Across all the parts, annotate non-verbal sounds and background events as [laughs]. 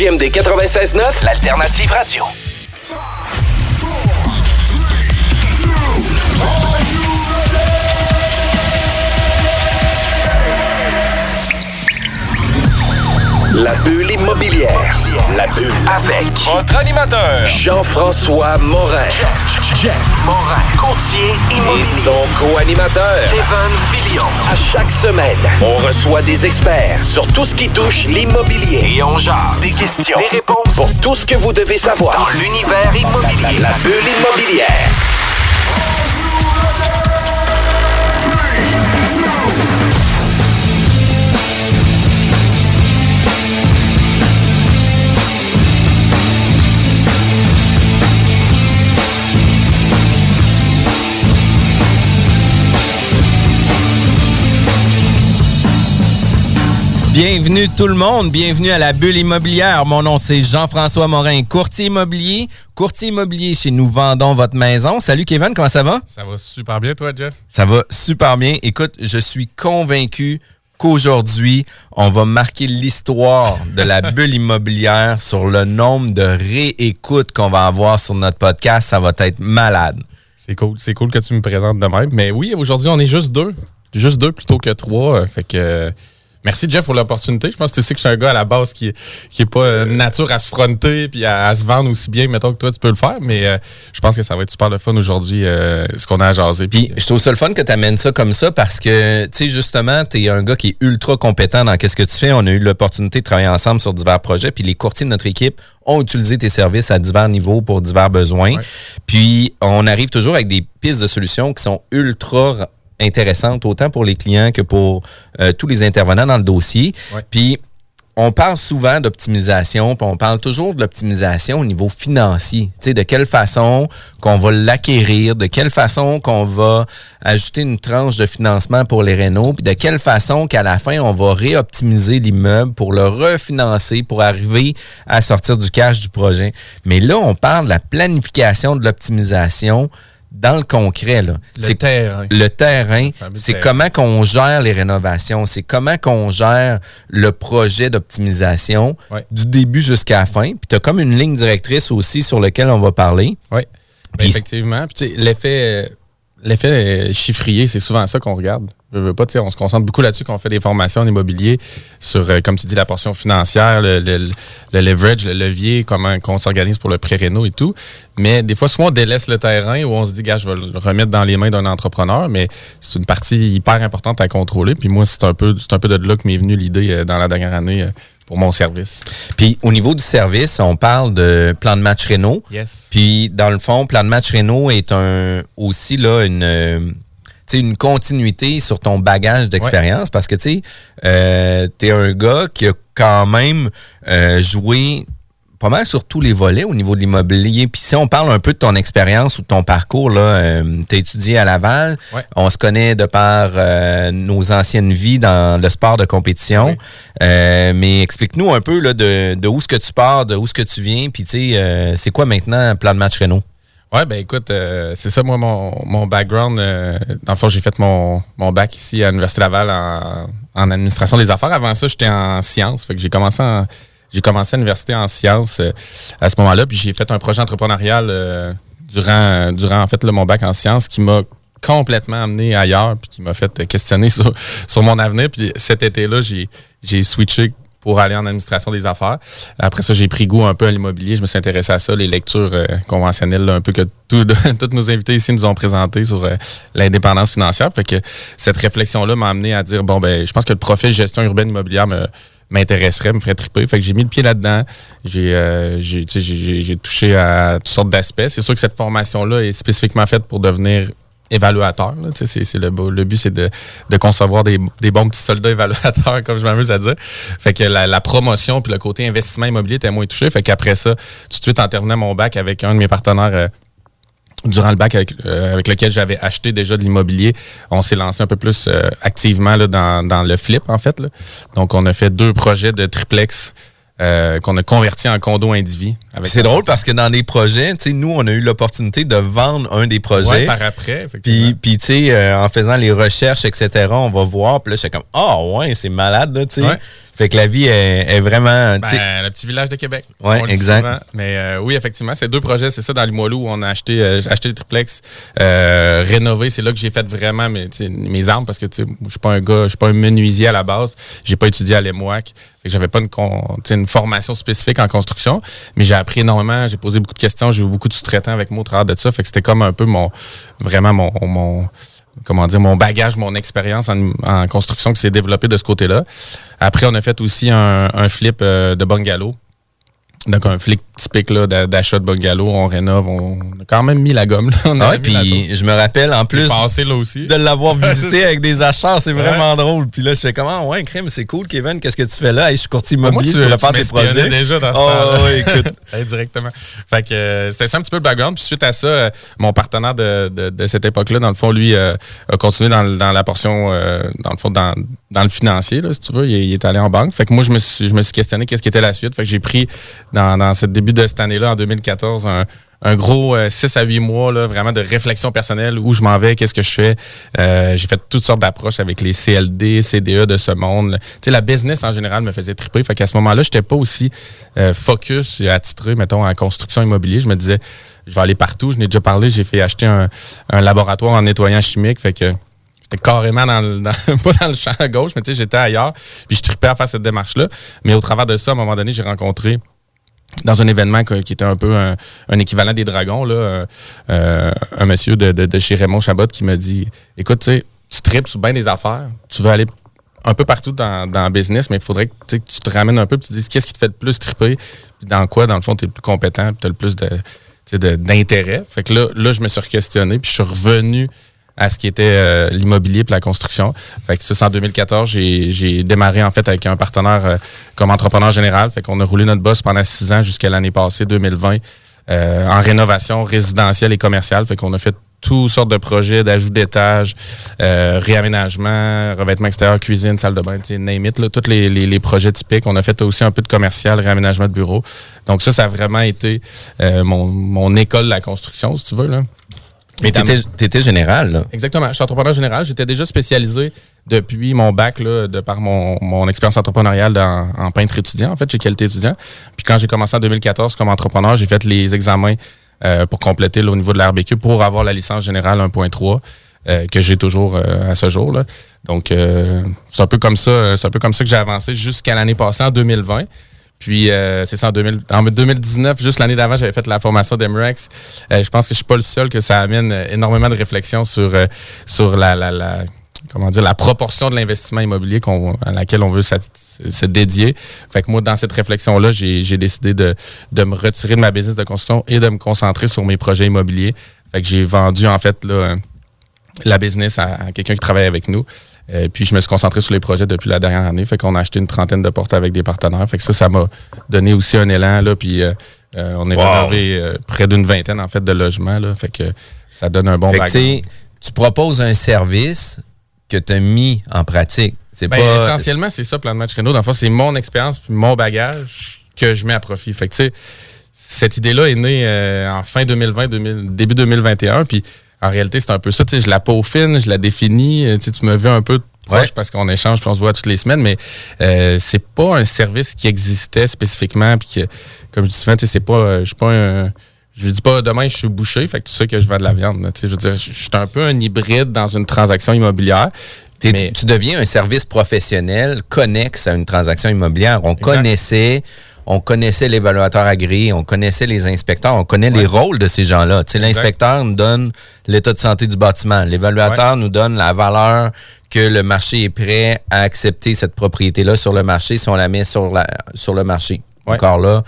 CJMD 96.9, l'alternative radio. La bulle immobilière. La bulle avec Votre animateur, Jean-François Morin. Jeff, Jeff Morin. Courtier immobilier. Et son co-animateur. Kevin Filion. À chaque semaine, on reçoit des experts sur tout ce qui touche l'immobilier. Et on jase. Des questions. Des réponses. Pour tout ce que vous devez savoir. Dans l'univers immobilier. La bulle immobilière. Bienvenue tout le monde, bienvenue à la bulle immobilière. Mon nom c'est Jean-François Morin, courtier immobilier. Courtier immobilier chez Nous Vendons Votre Maison. Salut Kevin, comment ça va? Ça va super bien toi Jeff? Ça va super bien. Écoute, je suis convaincu qu'aujourd'hui, on va marquer l'histoire de la [laughs] bulle immobilière sur le nombre de réécoutes qu'on va avoir sur notre podcast. Ça va être malade. C'est cool, c'est cool que tu me présentes de même. Mais oui, aujourd'hui on est juste deux. Juste deux plutôt que trois. Fait que Merci Jeff pour l'opportunité. Je pense que tu sais que je suis un gars à la base qui, qui est pas euh, nature à se fronter puis à, se vendre aussi bien, mettons que toi tu peux le faire. Mais euh, je pense que ça va être super le fun aujourd'hui, euh, ce qu'on a à jaser. Puis je trouve ça le fun que tu amènes ça comme ça parce que, tu sais, justement, tu es un gars qui est ultra compétent dans qu'est-ce que tu fais. On a eu l'opportunité de travailler ensemble sur divers projets. Puis les courtiers de notre équipe ont utilisé tes services à divers niveaux pour divers besoins. Puis on arrive toujours avec des pistes de solutions qui sont ultra intéressante, autant pour les clients que pour euh, tous les intervenants dans le dossier. Puis, on parle souvent d'optimisation, puis on parle toujours de l'optimisation au niveau financier. Tu sais, de quelle façon qu'on va l'acquérir, de quelle façon qu'on va ajouter une tranche de financement pour les rénaux, puis de quelle façon qu'à la fin, on va réoptimiser l'immeuble pour le refinancer, pour arriver à sortir du cash du projet. Mais là, on parle de la planification de l'optimisation dans le concret. Là. Le terrain. Le terrain, c'est comment qu'on gère les rénovations, c'est comment qu'on gère le projet d'optimisation du début jusqu'à la fin. Puis tu as comme une ligne directrice aussi sur laquelle on va parler. Oui, ben, effectivement. Puis l'effet, euh, l'effet chiffrier, c'est souvent ça qu'on regarde pas, on se concentre beaucoup là-dessus quand on fait des formations en immobilier sur, euh, comme tu dis, la portion financière, le, leverage, le levier, comment on s'organise pour le pré-réno et tout. Mais des fois, soit on délaisse le terrain ou on se dit, gars, je vais le remettre dans les mains d'un entrepreneur, mais c'est une partie hyper importante à contrôler. Puis moi, c'est un peu, c'est un peu de là que m'est venue l'idée euh, dans la dernière année euh, pour mon service. Puis au niveau du service, on parle de plan de match Renault. Yes. Puis dans le fond, plan de match Renault est un aussi là une une continuité sur ton bagage d'expérience parce que tu euh, es un gars qui a quand même euh, joué pas mal sur tous les volets au niveau de l'immobilier. Puis si on parle un peu de ton expérience ou de ton parcours, là, euh, tu as étudié à Laval. On se connaît de par nos anciennes vies dans le sport de compétition. mais explique-nous un peu là, de, de où est-ce que tu pars, de où est-ce que tu viens, puis tu sais, c'est quoi maintenant un plan de match Renault? Ouais, ben écoute, euh, c'est ça, moi, mon, mon background. Euh, dans le fond, j'ai fait mon, mon bac ici à l'Université Laval en, en, administration des affaires. Avant ça, j'étais en sciences. Fait que j'ai commencé j'ai commencé à l'université en sciences euh, à ce moment-là. Puis j'ai fait un projet entrepreneurial durant, durant en fait mon bac en sciences qui m'a complètement amené ailleurs puis qui m'a fait questionner [laughs] sur, sur mon avenir. Puis cet été-là, j'ai, j'ai switché pour aller en administration des affaires. Après ça, j'ai pris goût un peu à l'immobilier. Je me suis intéressé à ça, les lectures euh, conventionnelles, un peu que tous [laughs] nos invités ici nous ont présenté sur euh, l'indépendance financière. Fait que cette réflexion-là m'a amené à dire, bon, ben, je pense que le profil gestion urbaine immobilière me m'intéresserait, me ferait triper. Fait que j'ai mis le pied là-dedans. J'ai euh, j'ai touché à toutes sortes d'aspects. C'est sûr que cette formation-là est spécifiquement faite pour devenir évaluateur. C'est, c'est le, le but, c'est de, concevoir des, des bons petits soldats évaluateurs, [laughs] comme je m'amuse à dire. Fait que la, la promotion puis le côté investissement immobilier était moins touché. Fait qu'après ça, tout de suite, en terminant mon bac avec un de mes partenaires euh, durant le bac avec, euh, avec lequel j'avais acheté déjà de l'immobilier, on s'est lancé un peu plus euh, activement là, dans, dans le flip, en fait. là. Donc, on a fait deux projets de triplex euh, qu'on a convertis en condo indivis. avec C'est drôle parce que dans des projets, tu sais, nous, on a eu l'opportunité de vendre un des projets. Ouais, par après. Puis, puis tu sais, euh, en faisant les recherches, etc., on va voir. Puis là, j'étais comme, ah ouais, c'est malade, là, tu sais. Ouais. Fait que la vie est, est vraiment, Ben, le petit village de Québec. Le dit exact. souvent. Mais euh, oui, effectivement, c'est deux projets. C'est ça, dans Limoilou, où on a acheté, euh, acheté le triplex, euh, rénové. C'est là que j'ai fait vraiment mes, mes armes parce que je suis pas un gars, je suis pas un menuisier à la base. J'ai pas étudié à l'EMOAC. Fait que j'avais pas une, con- formation spécifique en construction. Mais j'ai appris énormément. J'ai posé beaucoup de questions. J'ai eu beaucoup de sous-traitants avec moi au travers de ça. Fait que c'était comme un peu mon, vraiment mon, mon, comment dire, mon bagage, mon expérience en, construction qui s'est développé de ce côté-là. Après, on a fait aussi un, un flip euh, de bungalow. Donc, un flip typique là, d'a- d'achat de bungalow. On rénove. On a quand même mis la gomme. Là. On puis je me rappelle en plus passé là aussi. de l'avoir [laughs] visité avec des acheteurs, c'est vraiment drôle. Puis là, je fais comment, ouais, crème, c'est cool, Kevin, qu'est-ce que tu fais là? Hey, je suis courtier immobilier, tu, je faire tes projets. déjà dans ce Oh, temps-là. ouais, écoute. [laughs] Directement. Fait que euh, c'était ça un petit peu le background. Puis suite à ça, euh, mon partenaire de, de, de cette époque-là, dans le fond, lui, euh, a continué dans, dans la portion, euh, dans le fond, dans, dans le financier, là, si tu veux. Il, est- il est allé en banque. Fait que moi, je me suis, je me suis questionné qu'est-ce qui était la suite. Fait que j'ai pris, dans, dans ce début de cette année-là, en 2014, un, un gros 6 à 8 mois, là, vraiment de réflexion personnelle, où je m'en vais, qu'est-ce que je fais? Euh, j'ai fait toutes sortes d'approches avec les CLD, CDE de ce monde. Tu sais, la business en général me faisait triper. Fait qu'à ce moment-là, j'étais pas aussi euh, focus attitré, mettons, en construction immobilier. Je me disais, je vais aller partout. Je n'ai déjà parlé, j'ai fait acheter un, un laboratoire en nettoyant chimique. Fait que j'étais carrément dans le, dans- [laughs] pas dans le champ à gauche, mais tu sais, j'étais ailleurs. Puis je tripais à faire cette démarche-là. Mais au travers de ça, à un moment donné, j'ai rencontré dans un événement qui était un peu un, équivalent des dragons, là, euh, euh, un monsieur de, chez Raymond Chabot qui m'a dit Écoute, tu tripes sur bien des affaires, tu veux aller un peu partout dans, le business, mais il faudrait que, tu te ramènes un peu et tu te dises qu'est-ce qui te fait le plus triper, puis dans quoi, dans le fond, tu es le plus compétent, tu as le plus d'intérêt. Fait que là, là, je me suis questionné, puis je suis revenu à ce qui était euh, l'immobilier puis la construction. Fait que ça, c'est en 2014, j'ai, démarré en fait avec un partenaire euh, comme entrepreneur général. Fait qu'on a roulé notre boss pendant six ans jusqu'à l'année passée, 2020, euh, en rénovation résidentielle et commerciale. Fait qu'on a fait toutes sortes de projets d'ajout d'étages, euh, réaménagement, revêtement extérieur, cuisine, salle de bain, name it, là, tous les, les- les projets typiques. On a fait aussi un peu de commercial, réaménagement de bureau. Donc ça, ça a vraiment été euh, mon, mon école de la construction, si tu veux. Là. Mais t'étais, t'étais général, là. Exactement. Je suis entrepreneur général. J'étais déjà spécialisé depuis mon bac, là, de par mon, mon expérience entrepreneuriale dans- en peintre étudiant, en fait, chez Qualité étudiant. Puis quand j'ai commencé en 2014 comme entrepreneur, j'ai fait les examens euh, pour compléter là, au niveau de la RBQ pour avoir la licence générale 1.3 euh, que j'ai toujours euh, à ce jour. Là. Donc, euh, c'est un peu comme ça, euh, c'est un peu comme ça que j'ai avancé jusqu'à l'année passée en 2020. Puis euh, c'est ça en, 2000 en 2019, juste l'année d'avant, j'avais fait la formation d'Emrex. Euh, je pense que je suis pas le seul que ça amène euh, énormément de réflexion sur euh, sur la, la, la- comment dire la proportion de l'investissement immobilier qu'on à laquelle on veut se dédier. Fait que moi dans cette réflexion là, j'ai j'ai décidé de de me retirer de ma business de construction et de me concentrer sur mes projets immobiliers. Fait que j'ai vendu en fait là la business à quelqu'un qui travaille avec nous. Euh, puis je me suis concentré sur les projets depuis la dernière année. Fait qu'on a acheté une trentaine de portes avec des partenaires. Fait que ça, ça m'a donné aussi un élan. Là, puis euh, euh, on est Wow. rénové euh, près d'une vingtaine en fait de logements. Là, fait que ça donne un bon Fait tu proposes un service que tu as mis en pratique. C'est Ben, pas. Essentiellement, c'est ça, Plan de match Renault. Dans le fond, c'est mon expérience puis mon bagage que je mets à profit. Fait que, tu sais, cette idée-là est née en fin 2020, 2000 début 2021. Puis, en réalité, c'est un peu ça. Tu sais, je la peaufine, je la définis. euh, Tu sais, tu me veux un peu proche Ouais. parce qu'on échange puis on se voit toutes les semaines. Mais euh, c'est pas un service qui existait spécifiquement. Puis, que, comme je dis souvent, tu sais, c'est pas. euh, Je suis pas un. Je dis pas demain je suis bouché, fait que tu sais que je vends de la viande. là. Tu sais, je veux dire, je suis un peu un hybride dans une transaction immobilière. Mais- Tu deviens un service professionnel connexe à une transaction immobilière? On connaissait, on connaissait l'évaluateur agréé, on connaissait les inspecteurs, on connaît les rôles de ces gens-là. Tu sais, Exact. L'inspecteur nous donne l'état de santé du bâtiment. L'évaluateur nous donne la valeur que le marché est prêt à accepter cette propriété-là sur le marché si on la met sur, la, sur le marché. Encore là,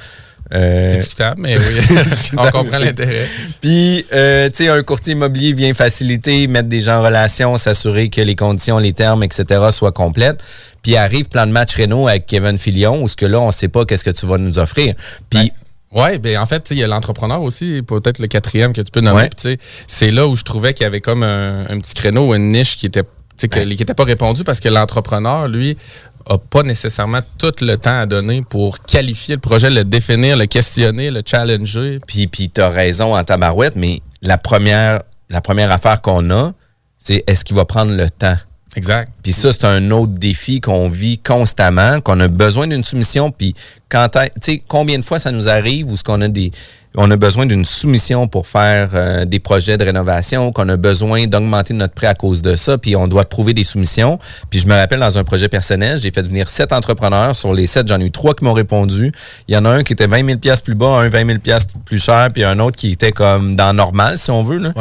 Euh, C'est discutable, mais oui, [laughs] on comprend l'intérêt. Puis, euh, tu sais, un courtier immobilier vient faciliter, mettre des gens en relation, s'assurer que les conditions, les termes, etc. soient complètes. Puis arrive plan de match Renault avec Kevin Filion, où ce que là, on sait pas qu'est-ce que tu vas nous offrir. Puis, Oui, ben en fait, tu sais, il y a l'entrepreneur aussi, peut-être le quatrième que tu peux nommer. Ouais. C'est là où je trouvais qu'il y avait comme un, un petit créneau, une niche qui était, que- qui était pas répondue parce que l'entrepreneur, lui, a pas nécessairement tout le temps à donner pour qualifier le projet, le définir, le questionner, le challenger. puis, puis tu as raison en tabarouette, mais la première, la première affaire qu'on a, c'est est-ce qu'il va prendre le temps? Exact. Puis ça, c'est un autre défi qu'on vit constamment, qu'on a besoin d'une soumission. Puis quand tu sais, combien de fois ça nous arrive où ce qu'on a des on a besoin d'une soumission pour faire euh, des projets de rénovation, qu'on a besoin d'augmenter notre prêt à cause de ça, puis on doit prouver des soumissions. Puis je me rappelle dans un projet personnel, j'ai fait venir sept entrepreneurs. Sur les sept, j'en ai eu trois qui m'ont répondu. Il y en a un qui était 20 000 piastres plus bas, un 20 000 piastres plus cher, puis un autre qui était comme dans normal, si on veut. Là.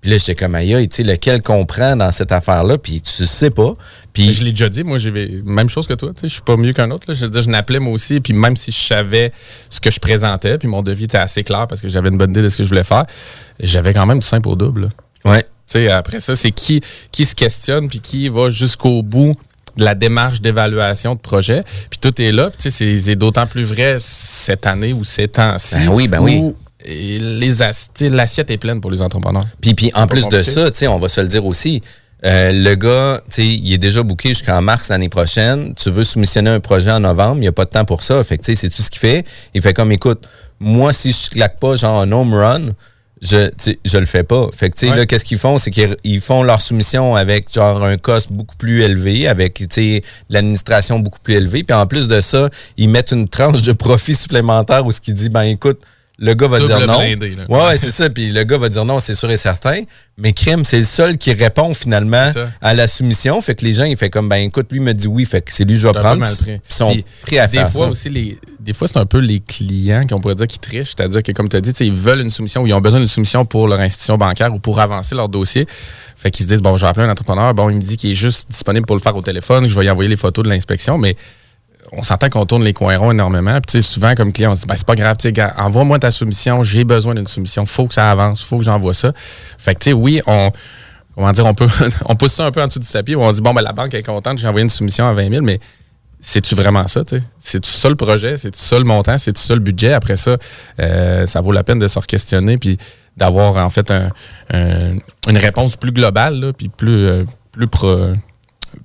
Puis là, j'étais comme, aïe, tu sais, lequel comprend dans cette affaire-là, puis tu sais pas. Puis Je l'ai déjà dit, moi, j'ai même chose que toi. tu sais, Je suis pas mieux qu'un autre. là. Je veux dire, je n'appelais moi aussi. Puis même si je savais ce que je présentais, puis mon devis était assez clair parce que j'avais une bonne idée de ce que je voulais faire, j'avais quand même du simple au double. là. Ouais. Tu sais, après ça, c'est qui, qui se questionne puis qui va jusqu'au bout de la démarche d'évaluation de projet. Puis tout est là. Puis tu sais, c'est c'est d'autant plus vrai cette année ou ces temps-ci. Ben oui, ben oui. où, et les as- L'assiette est pleine pour les entrepreneurs. Puis, puis en plus de ça, tu sais, on va se le dire aussi, euh, le gars, tu sais, il est déjà booké jusqu'en mars l'année prochaine. Tu veux soumissionner un projet en novembre, il n'y a pas de temps pour ça. Fait que, tu sais, c'est tout ce qu'il fait? Il fait comme, écoute, moi, si je claque pas genre un home run, je, je le fais pas. Fait que, tu sais, Ouais. là, qu'est-ce qu'ils font? C'est qu'ils ils font leur soumission avec, genre, un cost beaucoup plus élevé, avec, tu sais, l'administration beaucoup plus élevée. Puis en plus de ça, ils mettent une tranche de profit supplémentaire où ce qui dit, ben, écoute, le gars va Double dire non. blindé, là. Ouais, ouais, c'est ça. Puis le gars va dire non, c'est sûr et certain. Mais Crime, c'est le seul qui répond finalement à la soumission. Fait que les gens, ils font comme, ben écoute, lui me dit oui, fait que c'est lui que je vais prendre. ils sont Puis, prêts à des faire fois ça. aussi les des fois c'est un peu les clients qu'on pourrait dire qui trichent c'est-à-dire que comme tu as dit ils veulent une soumission ou ils ont besoin d'une soumission pour leur institution bancaire ou pour avancer leur dossier fait qu'ils se disent bon je vais appeler un entrepreneur bon il me dit qu'il est juste disponible pour le faire au téléphone je vais y envoyer les photos de l'inspection mais on s'entend qu'on tourne les coins ronds énormément. Puis, souvent, comme client, on se dit, ben, c'est pas grave, envoie-moi ta soumission, j'ai besoin d'une soumission, faut que ça avance, faut que j'envoie ça. Fait que, tu sais, oui, on, comment dire, on peut, [laughs] on pousse ça un peu en dessous du tapis où on dit, bon, ben, la banque est contente, j'ai envoyé une soumission à 20 000, mais c'est-tu vraiment ça, tu sais? C'est-tu ça le projet? C'est-tu ça le montant? C'est-tu ça le budget? Après ça, euh, ça vaut la peine de se re-questionner puis d'avoir, en fait, un- un- une réponse plus globale, puis plus, euh, plus pro-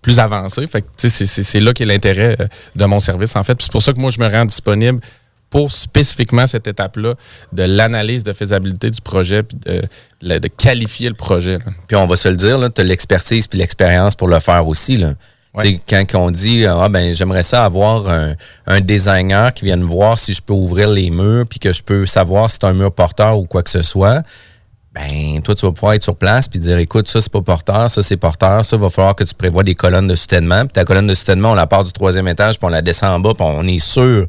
plus avancé. Fait que, c'est- c'est c'est là qu'est l'intérêt euh, de mon service, en fait. C'est pour ça que moi, je me rends disponible pour spécifiquement cette étape-là de l'analyse de faisabilité du projet puis de, de qualifier le projet. là. Puis on va se le dire, tu as l'expertise puis l'expérience pour le faire aussi. Là. Ouais. Tu sais, Quand on dit ah ben j'aimerais ça avoir un, un designer qui vienne voir si je peux ouvrir les murs puis que je peux savoir si c'est un mur porteur ou quoi que ce soit, ben toi tu vas pouvoir être sur place puis dire écoute ça c'est pas porteur, ça c'est porteur, ça va falloir que tu prévois des colonnes de soutènement, puis ta colonne de soutènement on la part du troisième étage puis on la descend en bas puis on est sûr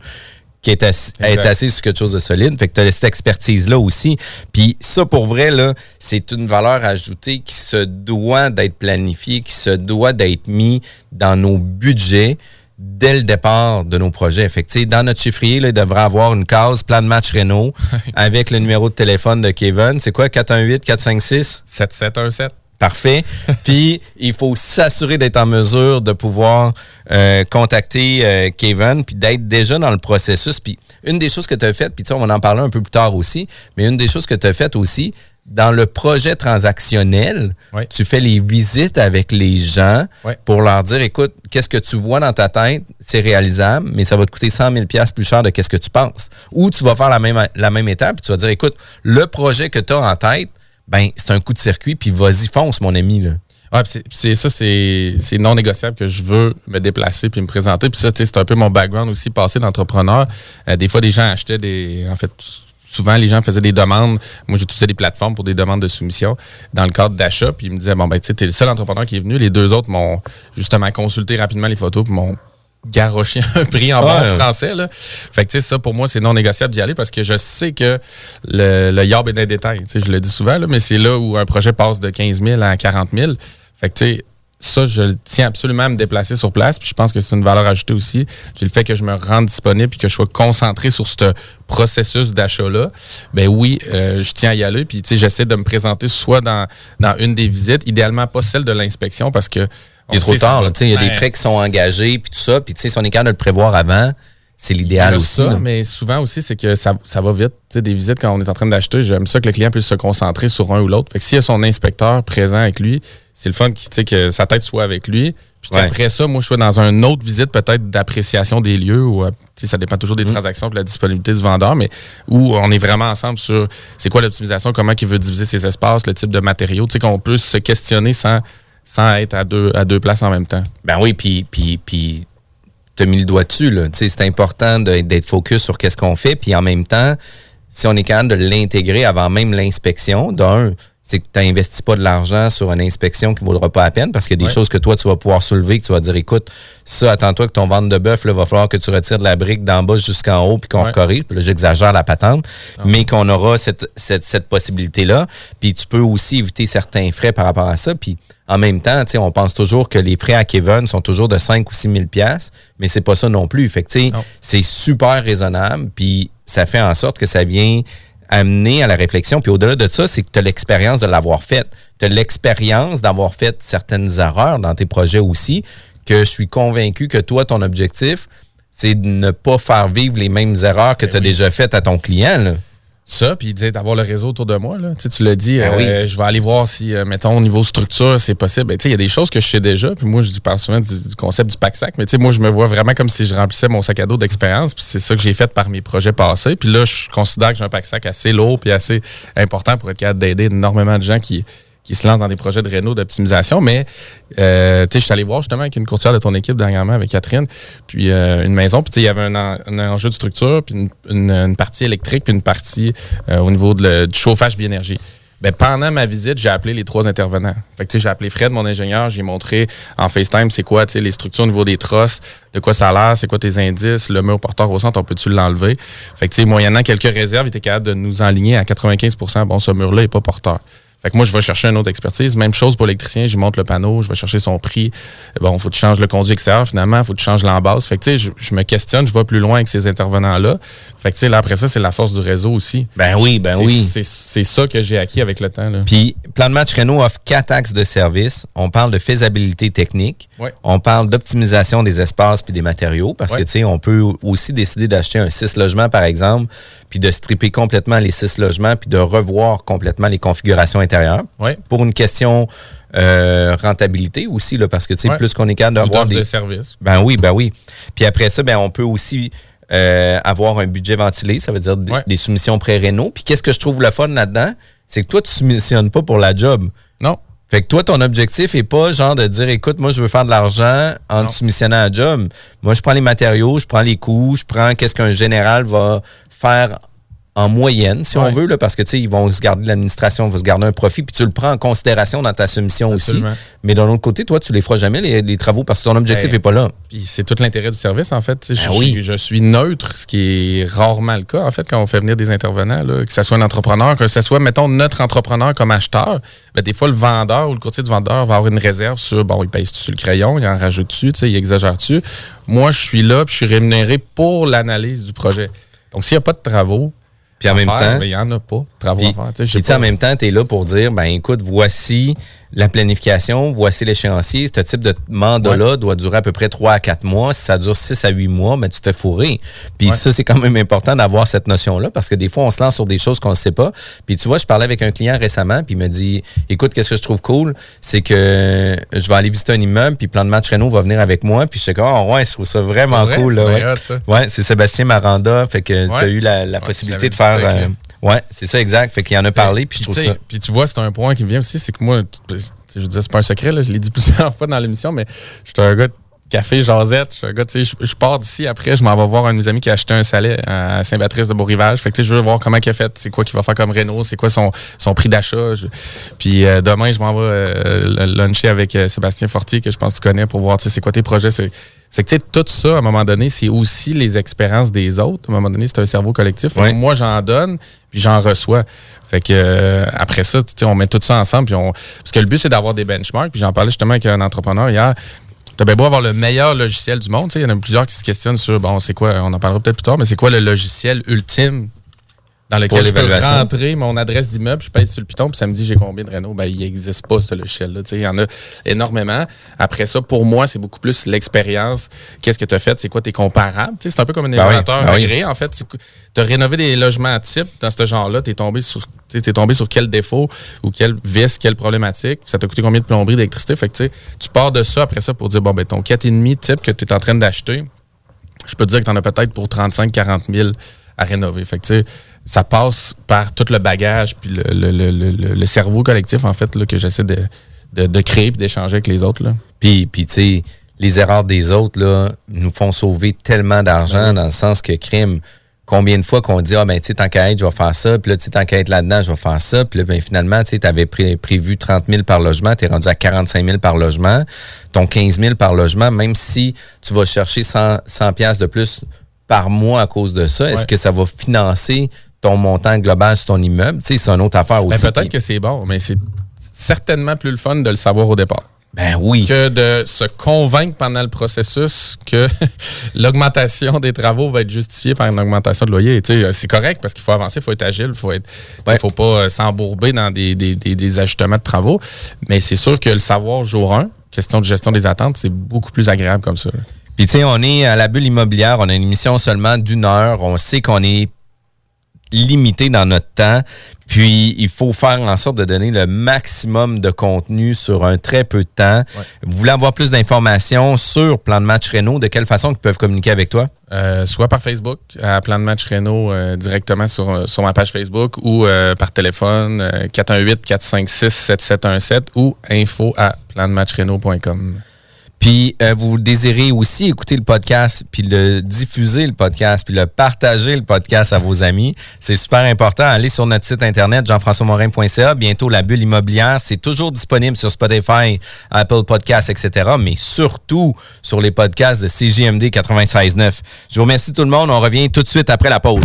qu'elle est, assis- est assise sur quelque chose de solide. Fait que tu as cette expertise-là aussi. Puis ça, pour vrai, là, c'est une valeur ajoutée qui se doit d'être planifiée, qui se doit d'être mis dans nos budgets dès le départ de nos projets. Fait que, dans notre chiffrier, là, il devrait avoir une case plan de match Renault [laughs] avec le numéro de téléphone de Kevin. C'est quoi? 418-456? 7717. Parfait. [laughs] Puis, il faut s'assurer d'être en mesure de pouvoir euh, contacter euh, Kevin, puis d'être déjà dans le processus. Puis, une des choses que tu as faites, puis on va en parler un peu plus tard aussi, mais une des choses que tu as faites aussi, dans le projet transactionnel, Oui. tu fais les visites avec les gens Oui. pour leur dire, écoute, qu'est-ce que tu vois dans ta tête, c'est réalisable, mais ça va te coûter 100 000 pièces plus cher de qu'est-ce que tu penses. Ou tu vas faire la même, la même étape, puis tu vas dire, écoute, le projet que tu as en tête, ben c'est un coup de circuit, puis vas-y, fonce, mon ami. Là. Ouais, c'est- ça, c'est c'est non négociable que je veux me déplacer puis me présenter. Puis ça, tu sais, c'est un peu mon background aussi, passé d'entrepreneur. Euh, des fois, des gens achetaient des. En fait, souvent, les gens faisaient des demandes. Moi, j'utilisais des plateformes pour des demandes de soumission dans le cadre d'achat. Puis ils me disaient, bon, ben, tu sais, t'es le seul entrepreneur qui est venu. Les deux autres m'ont justement consulté rapidement les photos puis m'ont garoché [laughs] un prix en bon français. Là. Fait que, tu sais, ça, pour moi, c'est non négociable d'y aller parce que je sais que le, le yard est dans les détails. Tu sais, je le dis souvent, là, mais c'est là où un projet passe de 15 000 à 40 000. Fait que, tu sais, ça, je le tiens absolument à me déplacer sur place. Puis je pense que c'est une valeur ajoutée aussi. Puis le fait que je me rende disponible puis que je sois concentré sur ce processus d'achat-là, ben oui, euh, je tiens à y aller. Puis tu sais, j'essaie de me présenter soit dans, dans une des visites, idéalement pas celle de l'inspection parce que. Il est trop tard, il y a des frais qui sont engagés, puis tout ça. Puis, tu sais, si on est capable de le prévoir avant, c'est l'idéal aussi. Ça, mais souvent aussi, c'est que ça, ça, va vite. Tu sais, des visites, quand on est en train d'acheter, j'aime ça que le client puisse se concentrer sur un ou l'autre. Fait que s'il y a son inspecteur présent avec lui, c'est le fun qui, que sa tête soit avec lui. Puis après ça, moi, je suis dans une autre visite peut-être d'appréciation des lieux ou ça dépend toujours des mm. transactions de la disponibilité du vendeur, mais où on est vraiment ensemble sur c'est quoi l'optimisation, comment il veut diviser ses espaces, le type de matériaux, tu sais, qu'on peut se questionner sans, sans être à deux, à deux places en même temps. Ben oui, puis, puis, puis tu as mis le doigt dessus. C'est important d'être focus sur qu'est-ce qu'on fait, puis en même temps, si on est capable de l'intégrer avant même l'inspection, d'un, c'est que tu n'investis pas de l'argent sur une inspection qui ne vaudra pas la peine parce qu'il y a des choses que toi, tu vas pouvoir soulever, que tu vas dire, écoute, ça, attends-toi que ton ventre de bœuf, il va falloir que tu retires de la brique d'en bas jusqu'en haut puis qu'on corrige. Puis là, j'exagère la patente, ah mais qu'on aura cette, cette, possibilité-là. Puis tu peux aussi éviter certains frais par rapport à ça. Puis en même temps, on pense toujours que les frais à Kevin sont toujours de 5 ou 6 000 mais c'est pas ça non plus. Fait que, c'est super raisonnable, puis ça fait en sorte que ça vient amener à la réflexion. Puis au-delà de ça, c'est que tu as l'expérience de l'avoir fait. Tu as l'expérience d'avoir fait certaines erreurs dans tes projets aussi, que je suis convaincu que toi, ton objectif, c'est de ne pas faire vivre les mêmes erreurs que ben tu as déjà faites à ton client. Ça, puis d'avoir le réseau autour de moi. Là. Tu, tu l'as dit, ben euh, je vais aller voir si, euh, mettons, au niveau structure, c'est possible. Ben, il y a des choses que je sais déjà. Puis moi, je parle souvent du, concept du pack-sac. Mais moi, je me vois vraiment comme si je remplissais mon sac à dos d'expérience. Puis c'est ça que j'ai fait par mes projets passés. Puis là, je considère que j'ai un pack-sac assez lourd puis assez important pour être capable d'aider énormément de gens qui, qui se lancent dans des projets de réno d'optimisation. Mais, euh, tu sais, je suis allé voir justement avec une courtière de ton équipe dernièrement, avec Catherine, puis euh, une maison. Puis, il y avait un, enjeu de structure, puis une, partie électrique, puis une partie euh, au niveau de du chauffage biénergie. Ben, pendant ma visite, j'ai appelé les trois intervenants. Fait que, j'ai appelé Fred, mon ingénieur, j'ai montré en FaceTime c'est quoi les structures au niveau des trosses, de quoi ça a l'air, c'est quoi tes indices, le mur porteur au centre, on peut-tu l'enlever? Fait que, moyennant quelques réserves, il était capable de nous enligner à 95% Bon, ce mur-là n'est pas porteur. Fait que moi, je vais chercher une autre expertise. Même chose pour l'électricien, je monte le panneau, je vais chercher son prix. Bon, faut que tu changes le conduit extérieur, finalement, faut que tu changes l'embase. Fait que, tu sais, je, me questionne, je vais plus loin avec ces intervenants-là. Fait que, tu sais, là, après ça, c'est la force du réseau aussi. Ben oui, ben oui. C'est ça que j'ai acquis avec le temps. Là. Puis, Plan de match Renault offre quatre axes de service. On parle de faisabilité technique. On parle d'optimisation des espaces puis des matériaux parce que, tu sais, on peut aussi décider d'acheter un 6 logements, par exemple, puis de stripper complètement les six logements puis de revoir complètement les configurations intérieures. Pour une question euh, rentabilité aussi, là, parce que, tu sais, plus qu'on est capable d'avoir des... services. Ben oui, ben oui. Puis après ça, ben on peut aussi euh, avoir un budget ventilé, ça veut dire des soumissions pré-rénaux. Puis qu'est-ce que je trouve le fun là-dedans? C'est que toi, tu ne soumissionnes pas pour la job. Non. Fait que toi, ton objectif est pas genre de dire écoute, moi je veux faire de l'argent en te soumissionnant à job. Moi, je prends les matériaux, je prends les coûts, je prends qu'est-ce qu'un général va faire en moyenne, si on veut, là, parce que ils vont se garder l'administration, vont se garder un profit, puis tu le prends en considération dans ta soumission aussi. Mais d'un autre côté, toi, tu les feras jamais les, travaux parce que ton objectif n'est ben, pas là. Puis c'est tout l'intérêt du service, en fait. Ben je, oui. je, suis neutre, ce qui est rarement le cas, en fait, quand on fait venir des intervenants, là, que ce soit un entrepreneur, que ce soit, mettons, notre entrepreneur comme acheteur. Ben, des fois, le vendeur ou le courtier du vendeur va avoir une réserve sur, bon, il pèse sur le crayon, il en rajoute dessus, il exagère dessus. Moi, je suis là, puis je suis rémunéré pour l'analyse du projet. Donc, s'il n'y a pas de travaux, puis en même temps. Il n'y en a pas. Travaux à faire. en même temps, tu es là pour dire, ben écoute, voici la planification, voici l'échéancier. Ce type de mandat-là doit durer à peu près 3 à 4 mois. Si ça dure 6 à 8 mois, mais ben, tu te fais fourrer. Puis ça, c'est quand même important d'avoir cette notion-là parce que des fois, on se lance sur des choses qu'on ne sait pas. Puis tu vois, je parlais avec un client récemment, puis il me dit Écoute, qu'est-ce que je trouve cool? C'est que je vais aller visiter un immeuble, puis Plan de match Renault va venir avec moi. Puis je sais quoi, oh, ouais, je trouve ça vraiment cool. ouais, c'est Sébastien Maranda. Fait que tu as eu la, possibilité de faire. Ouais, c'est ça, exact. Fait qu'il en a parlé, puis je trouve ça. Puis tu vois, c'est un point qui me vient aussi, c'est que moi, je veux dire, c'est pas un secret, là, je l'ai dit [laughs] plusieurs fois dans l'émission, mais je suis un gars de café jasette. Je suis un gars, tu sais, je, pars d'ici après, je m'en vais voir un de mes amis qui a acheté un salé à Saint-Patrice de Beau-Rivage. Fait que, tu sais, je veux voir comment il a fait, c'est quoi qu'il va faire comme Renault, c'est quoi son, son prix d'achat. Puis euh, demain, je m'en vais euh, luncher avec euh, Sébastien Fortier, que je pense que tu connais, pour voir, tu sais, c'est quoi tes projets. C'est que, tu sais, tout ça, à un moment donné, c'est aussi les expériences des autres. À un moment donné, c'est un cerveau collectif. Ouais. Moi, j'en donne, puis j'en reçois. Fait que, euh, après ça, tu sais, on met tout ça ensemble. Puis on... Parce que le but, c'est d'avoir des benchmarks. Puis j'en parlais justement avec un entrepreneur hier. T'as bien beau avoir le meilleur logiciel du monde. tu sais, Il y en a plusieurs qui se questionnent sur, bon, c'est quoi, on en parlera peut-être plus tard, mais c'est quoi le logiciel ultime dans lequel je peux rentrer mon adresse d'immeuble, je pèse sur le piton, puis ça me dit j'ai combien de rénaux. Ben, il n'existe pas, ce logiciel-là. Il y en a énormément. Après ça, pour moi, c'est beaucoup plus l'expérience. Qu'est-ce que tu as fait? C'est quoi tes comparables? C'est un peu comme un Ben oui, évaluateur ben oui. en fait. Tu as rénové des logements types dans ce genre-là. Tu es tombé sur tombé sur quel défaut ou quel vice, quelle problématique. Ça t'a coûté combien de plomberie, d'électricité? Fait que tu pars de ça après ça pour dire, bon, ben ton 4,5 type que tu es en train d'acheter, je peux te dire que tu en as peut-être pour 35-40 000 à rénover. Fait que, ça passe par tout le bagage puis le, le- le- le- le cerveau collectif, en fait, là, que j'essaie de, de, de créer et d'échanger avec les autres. Là. Puis, puis tu sais, les erreurs des autres, là, nous font sauver tellement d'argent dans le sens que crime. Combien de fois qu'on dit, ah, ben, tu sais, tant qu'à être, je vais faire ça. Puis là, tu sais, tant qu'à être là-dedans, je vais faire ça. Puis là, ben, finalement, tu sais, tu avais prévu 30 000 par logement, tu es rendu à 45 000 par logement. Ton 15 000 par logement, même si tu vas chercher 100, 100 piastres de plus par mois à cause de ça, est-ce Ouais. que ça va financer ton montant global sur ton immeuble? Tu sais, c'est une autre affaire Ben, aussi. peut-être que c'est bon, mais c'est certainement plus le fun de le savoir au départ. Ben oui. Que de se convaincre pendant le processus que [laughs] l'augmentation des travaux va être justifiée par une augmentation de loyer. Tu sais, C'est correct parce qu'il faut avancer, il faut être agile, il faut être, Ouais. faut pas euh, s'embourber dans des, des- des- des ajustements de travaux. Mais c'est sûr que le savoir jour 1, question de gestion des attentes, c'est beaucoup plus agréable comme ça. Puis tu sais, on est à la bulle immobilière, on a une émission seulement d'une heure, on sait qu'on est limité dans notre temps, puis il faut faire en sorte de donner le maximum de contenu sur un très peu de temps. Vous voulez avoir plus d'informations sur Plan de match Renault, de quelle façon ils peuvent communiquer avec toi? Euh, soit par Facebook, à Plan de match Renault, euh, directement sur, sur ma page Facebook, ou euh, par téléphone, euh, 418-456-7717 ou info à plandematchrenault.com. Puis euh, vous désirez aussi écouter le podcast, puis le diffuser le podcast, puis le partager le podcast à vos amis. C'est super important. Allez sur notre site internet jean-françois-morin.ca. Bientôt la bulle immobilière, c'est toujours disponible sur Spotify, Apple Podcasts, etc. Mais surtout sur les podcasts de CJMD 96.9. Je vous remercie tout le monde. On revient tout de suite après la pause.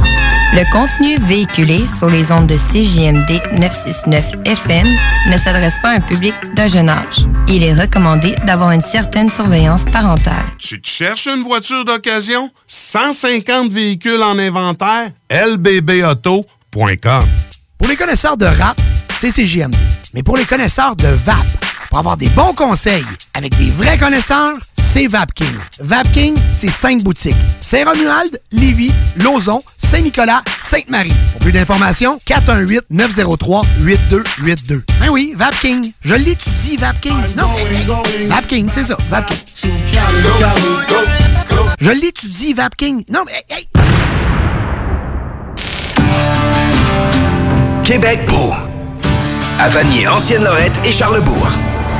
Le contenu véhiculé sur les ondes de CJMD 969 FM ne s'adresse pas à un public d'un jeune âge. Il est recommandé d'avoir une certaine surveillance parentale. Tu te cherches une voiture d'occasion? 150 véhicules en inventaire? lbbauto.com Pour les connaisseurs de rap, c'est CJMD. Mais pour les connaisseurs de VAP, pour avoir des bons conseils avec des vrais connaisseurs, c'est VapKing. VapKing, c'est cinq boutiques. Saint-Romuald, Lévis, Lauson, Saint-Nicolas, Sainte-Marie. Pour plus d'informations, 418-903-8282. Ben oui, VapKing. Je l'étudie, VapKing. Non, VapKing, c'est ça, VapKing. Je l'étudie, VapKing. Non, mais hey, Québec beau. À Vanier, Ancienne-Lorette et Charlebourg.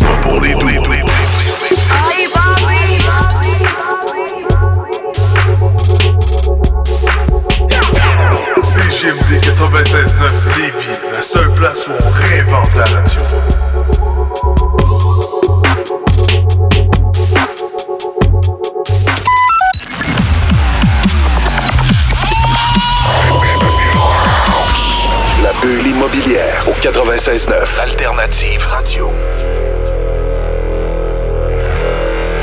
Pas pour les doux. CGMD 96.9 Lévis, la seule place où on réinvente la radio. La bulle immobilière au 96.9 Alternative Radio.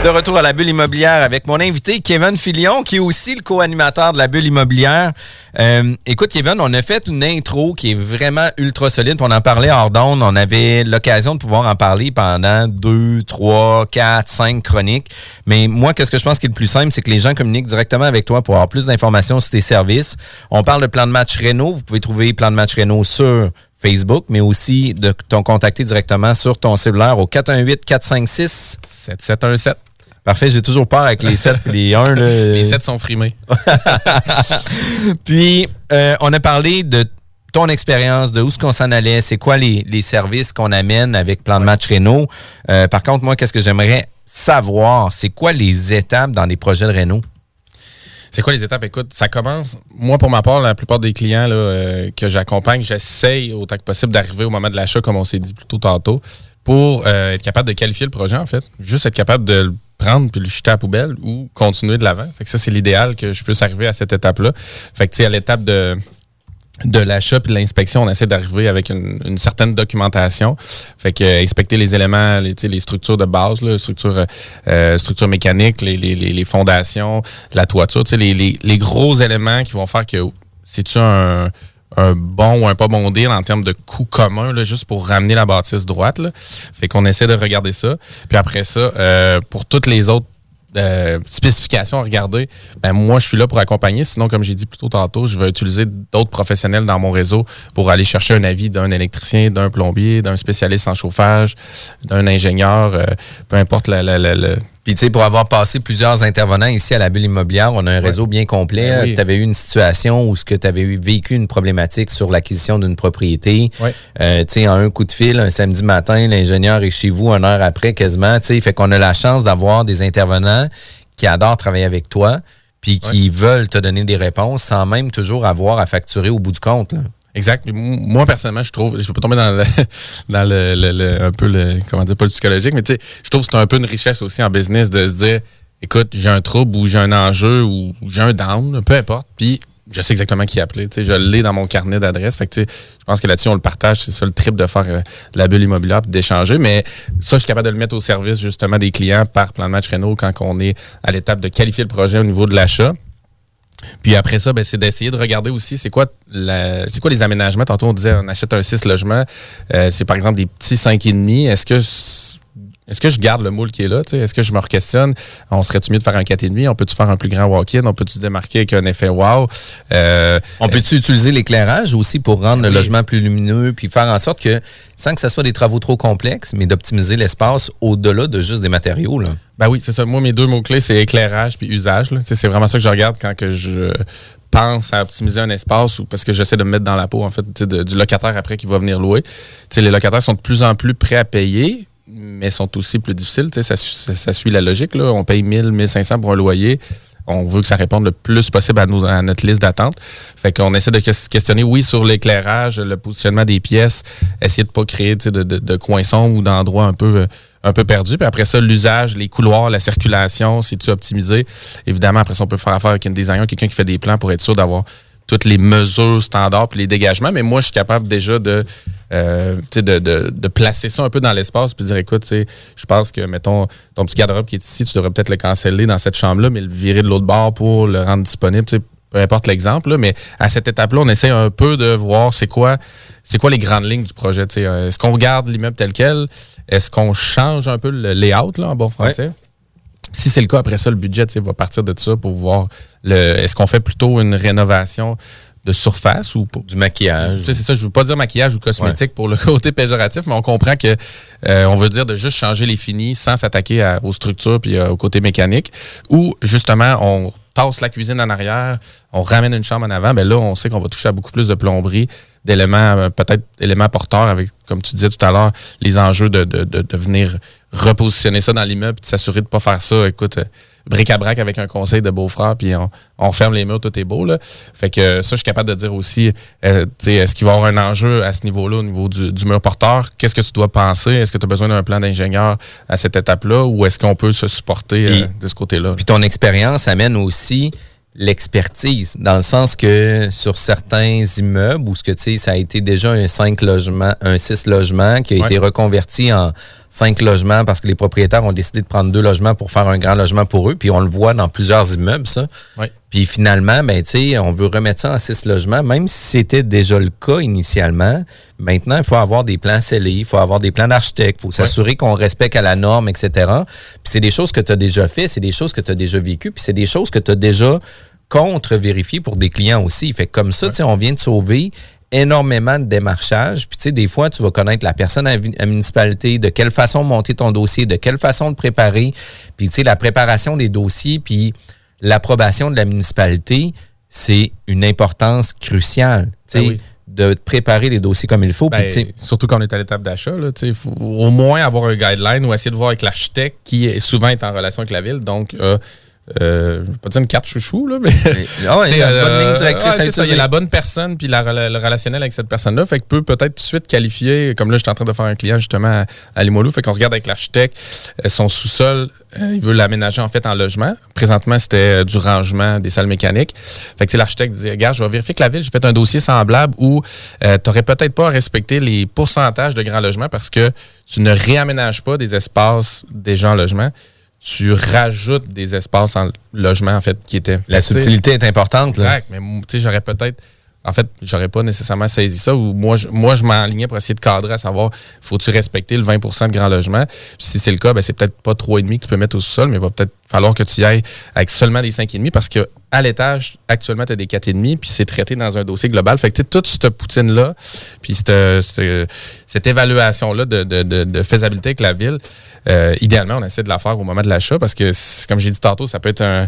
De retour à la bulle immobilière avec mon invité Kevin Filion, qui est aussi le co-animateur de la bulle immobilière. Euh, écoute, Kevin, on a fait une intro qui est vraiment ultra solide. On en parlait hors d'onde. On avait l'occasion de pouvoir en parler pendant deux, trois, quatre, cinq chroniques. Mais moi, qu'est-ce que je pense qui est le plus simple, c'est que les gens communiquent directement avec toi pour avoir plus d'informations sur tes services. On parle de plan de match Renault. Vous pouvez trouver plan de match Renault sur Facebook, mais aussi de t'en contacter directement sur ton cellulaire au 418 456 7717. Parfait, j'ai toujours peur avec les 7 et les 1. [laughs] Les 7 sont frimés. [laughs] Puis, euh, on a parlé de ton expérience, de où ce qu'on s'en allait, c'est quoi les, les services qu'on amène avec Plan de match Renault. Euh, par contre, moi, qu'est-ce que j'aimerais savoir, c'est quoi les étapes dans les projets de Renault? C'est quoi les étapes? Écoute, ça commence. Moi, pour ma part, la plupart des clients euh, que j'accompagne, j'essaye autant que possible d'arriver au moment de l'achat, comme on s'est dit plus tôt tantôt, pour euh, être capable de qualifier le projet, en fait. Juste être capable de le prendre puis le jeter à la poubelle ou continuer de l'avant. Fait que ça, c'est l'idéal que je puisse arriver à cette étape-là. Fait que, tu sais, à l'étape de de l'achat et de l'inspection, on essaie d'arriver avec une, certaine documentation. Fait que euh, inspecter les éléments, les, structures de base, là, structures, euh, mécaniques, les, fondations, la toiture, les, gros éléments qui vont faire que c'est-tu un, un bon ou un pas bon deal en termes de coût commun, juste pour ramener la bâtisse droite. Fait qu'on essaie de regarder ça. Puis après ça, euh, pour toutes les autres euh, spécifications à regarder, ben moi, je suis là pour accompagner. Sinon, comme j'ai dit plus tôt tantôt, je vais utiliser d'autres professionnels dans mon réseau pour aller chercher un avis d'un électricien, d'un plombier, d'un spécialiste en chauffage, d'un ingénieur, euh, peu importe la, la, la, puis, tu sais, pour avoir passé plusieurs intervenants ici à la bulle immobilière, on a un réseau bien complet. Ben tu avais eu une situation où ce que tu avais eu, vécu une problématique sur l'acquisition d'une propriété. Euh, tu sais, en un coup de fil, un samedi matin, l'ingénieur est chez vous une heure après quasiment. Tu sais, fait qu'on a la chance d'avoir des intervenants qui adorent travailler avec toi puis qui veulent te donner des réponses sans même toujours avoir à facturer au bout du compte. Là. Exact. Moi, personnellement, je trouve, je vais pas tomber dans le, [laughs] dans le, un peu le, comment dire, pas le psychologique, mais tu sais, je trouve que c'est un peu une richesse aussi en business de se dire, écoute, j'ai un trouble ou j'ai un enjeu ou j'ai un down, peu importe. Puis, je sais exactement qui appeler. Tu sais, je l'ai dans mon carnet d'adresse. Fait que, tu sais, je pense que là-dessus, on le partage. C'est ça le trip de faire euh, la bulle immobilière d'échanger. Mais ça, je suis capable de le mettre au service, justement, des clients par plan de match Renault quand on est à l'étape de qualifier le projet au niveau de l'achat. Puis après ça, ben, c'est d'essayer de regarder aussi c'est quoi c'est quoi les aménagements? Tantôt, on disait on achète un 6 logements. Euh, c'est par exemple des petits 5,5. Est-ce que est-ce que je garde le moule qui est là? Est-ce que je me re-questionne? On serait-tu mieux de faire un 4,5? On peut-tu faire un plus grand walk-in? On peut-tu démarquer avec un effet wow? Euh, on peut-tu utiliser l'éclairage aussi pour rendre le logement plus lumineux puis faire en sorte que, sans que ce soit des travaux trop complexes, mais d'optimiser l'espace au-delà de juste des matériaux? Là? Ben oui, c'est ça. Moi, mes deux mots-clés, c'est éclairage puis usage. C'est vraiment ça que je regarde quand que je pense à optimiser un espace ou parce que j'essaie de me mettre dans la peau en fait du locataire après qui va venir louer. les locataires sont de plus en plus prêts à payer, mais sont aussi plus difficiles. Ça, ça, suit la logique. Là. On paye 1000, 1500 pour un loyer. On veut que ça réponde le plus possible à, notre liste d'attente. Fait qu'on essaie de questionner, oui, sur l'éclairage, le positionnement des pièces, essayer de ne pas créer de, de, de, coins ou d'endroits un peu un peu perdus. Puis après ça, l'usage, les couloirs, la circulation, c'est-tu optimisé? Évidemment, après ça, on peut faire affaire avec un designer, quelqu'un qui fait des plans pour être sûr d'avoir toutes les mesures standards puis les dégagements. Mais moi, je suis capable déjà de euh, de, de, de, placer ça un peu dans l'espace puis dire écoute, je pense que, mettons, ton petit garde-robe qui est ici, tu devrais peut-être le canceller dans cette chambre-là, mais le virer de l'autre bord pour le rendre disponible. Peu importe l'exemple, mais à cette étape-là, on essaie un peu de voir c'est quoi c'est quoi les grandes lignes du projet. Euh, est-ce qu'on regarde l'immeuble tel quel? Est-ce qu'on change un peu le layout là, en bon français? Si c'est le cas, après ça, le budget va partir de ça pour voir le est-ce qu'on fait plutôt une rénovation de surface ou du maquillage. c'est ça, je veux pas dire maquillage ou cosmétique pour le [laughs] côté péjoratif, mais on comprend que euh, on veut dire de juste changer les finis sans s'attaquer aux structures puis euh, au côté mécanique ou justement on tasse la cuisine en arrière, on ramène une chambre en avant, ben là on sait qu'on va toucher à beaucoup plus de plomberie, d'éléments euh, peut-être éléments porteurs avec comme tu disais tout à l'heure les enjeux de, de, de, venir repositionner ça dans l'immeuble, de s'assurer de pas faire ça. Écoute, bric-à-brac avec un conseil de beau-frère, puis on, on, ferme les murs, tout est beau. Là. Fait que ça, je suis capable de dire aussi, euh, est-ce qu'il va y avoir un enjeu à ce niveau-là, au niveau du, mur porteur? Qu'est-ce que tu dois penser? Est-ce que tu as besoin d'un plan d'ingénieur à cette étape-là ou est-ce qu'on peut se supporter euh, de ce côté-là? Puis ton expérience amène aussi l'expertise, dans le sens que sur certains immeubles où ce que tu sais, ça a été déjà un 5 logements, un 6 logements qui a été reconverti en cinq logements parce que les propriétaires ont décidé de prendre deux logements pour faire un grand logement pour eux. Puis on le voit dans plusieurs immeubles, ça. Puis finalement, ben, on veut remettre ça en six logements, même si c'était déjà le cas initialement. Maintenant, il faut avoir des plans scellés, il faut avoir des plans d'architecte, il faut s'assurer qu'on respecte à la norme, etc. Puis c'est des choses que tu as déjà fait, c'est des choses que tu as déjà vécues, puis c'est des choses que tu as déjà contre-vérifiées pour des clients aussi. Fait comme ça, on vient de sauver énormément de démarchage. Puis, tu sais, des fois, tu vas connaître la personne à la municipalité, de quelle façon monter ton dossier, de quelle façon le préparer. Puis, tu sais, la préparation des dossiers, puis l'approbation de la municipalité, c'est une importance cruciale. Ben oui. de préparer les dossiers comme il faut. Ben, surtout quand on est à l'étape d'achat, il faut au moins avoir un guideline ou essayer de voir avec l'architecte qui est souvent est en relation avec la ville. Donc, euh, euh, je vais pas dire une carte chouchou, là, mais. [laughs] ah ouais, Tu sais, la bonne ligne directrice ouais, à c'est ça, il y a la bonne personne puis la le relationnel avec cette personne-là. Fait que peut peut-être tout de suite qualifier, comme là, j'étais en train de faire un client justement à, à Limoilou. Fait qu'on regarde avec l'architecte, euh, son sous-sol, euh, il veut l'aménager en fait en logement. Présentement, c'était du rangement des salles mécaniques. Fait que l'architecte dit Regarde, je vais vérifier que la ville, j'ai fait un dossier semblable où tu n'aurais peut-être pas à respecter les pourcentages de grands logements parce que tu ne réaménages pas des espaces déjà en logement. Tu rajoutes des espaces en logement, en fait, qui étaient. La subtilité est importante. là. Exact, mais tu sais, j'aurais peut-être. En fait, j'aurais pas nécessairement saisi ça. Ou moi, je, moi, je pour essayer de cadrer à savoir, faut-tu respecter le 20% de grand logement? Si c'est le cas, ben, c'est peut-être pas 3,5 que tu peux mettre au sol, mais il va peut-être falloir que tu y ailles avec seulement des 5,5 parce que à l'étage, actuellement, tu as des 4,5 puis c'est traité dans un dossier global. Fait que toute cette poutine-là, puis cette, évaluation-là de, de- faisabilité avec la ville, euh, idéalement, on essaie de la faire au moment de l'achat parce que, comme j'ai dit tantôt, ça peut être un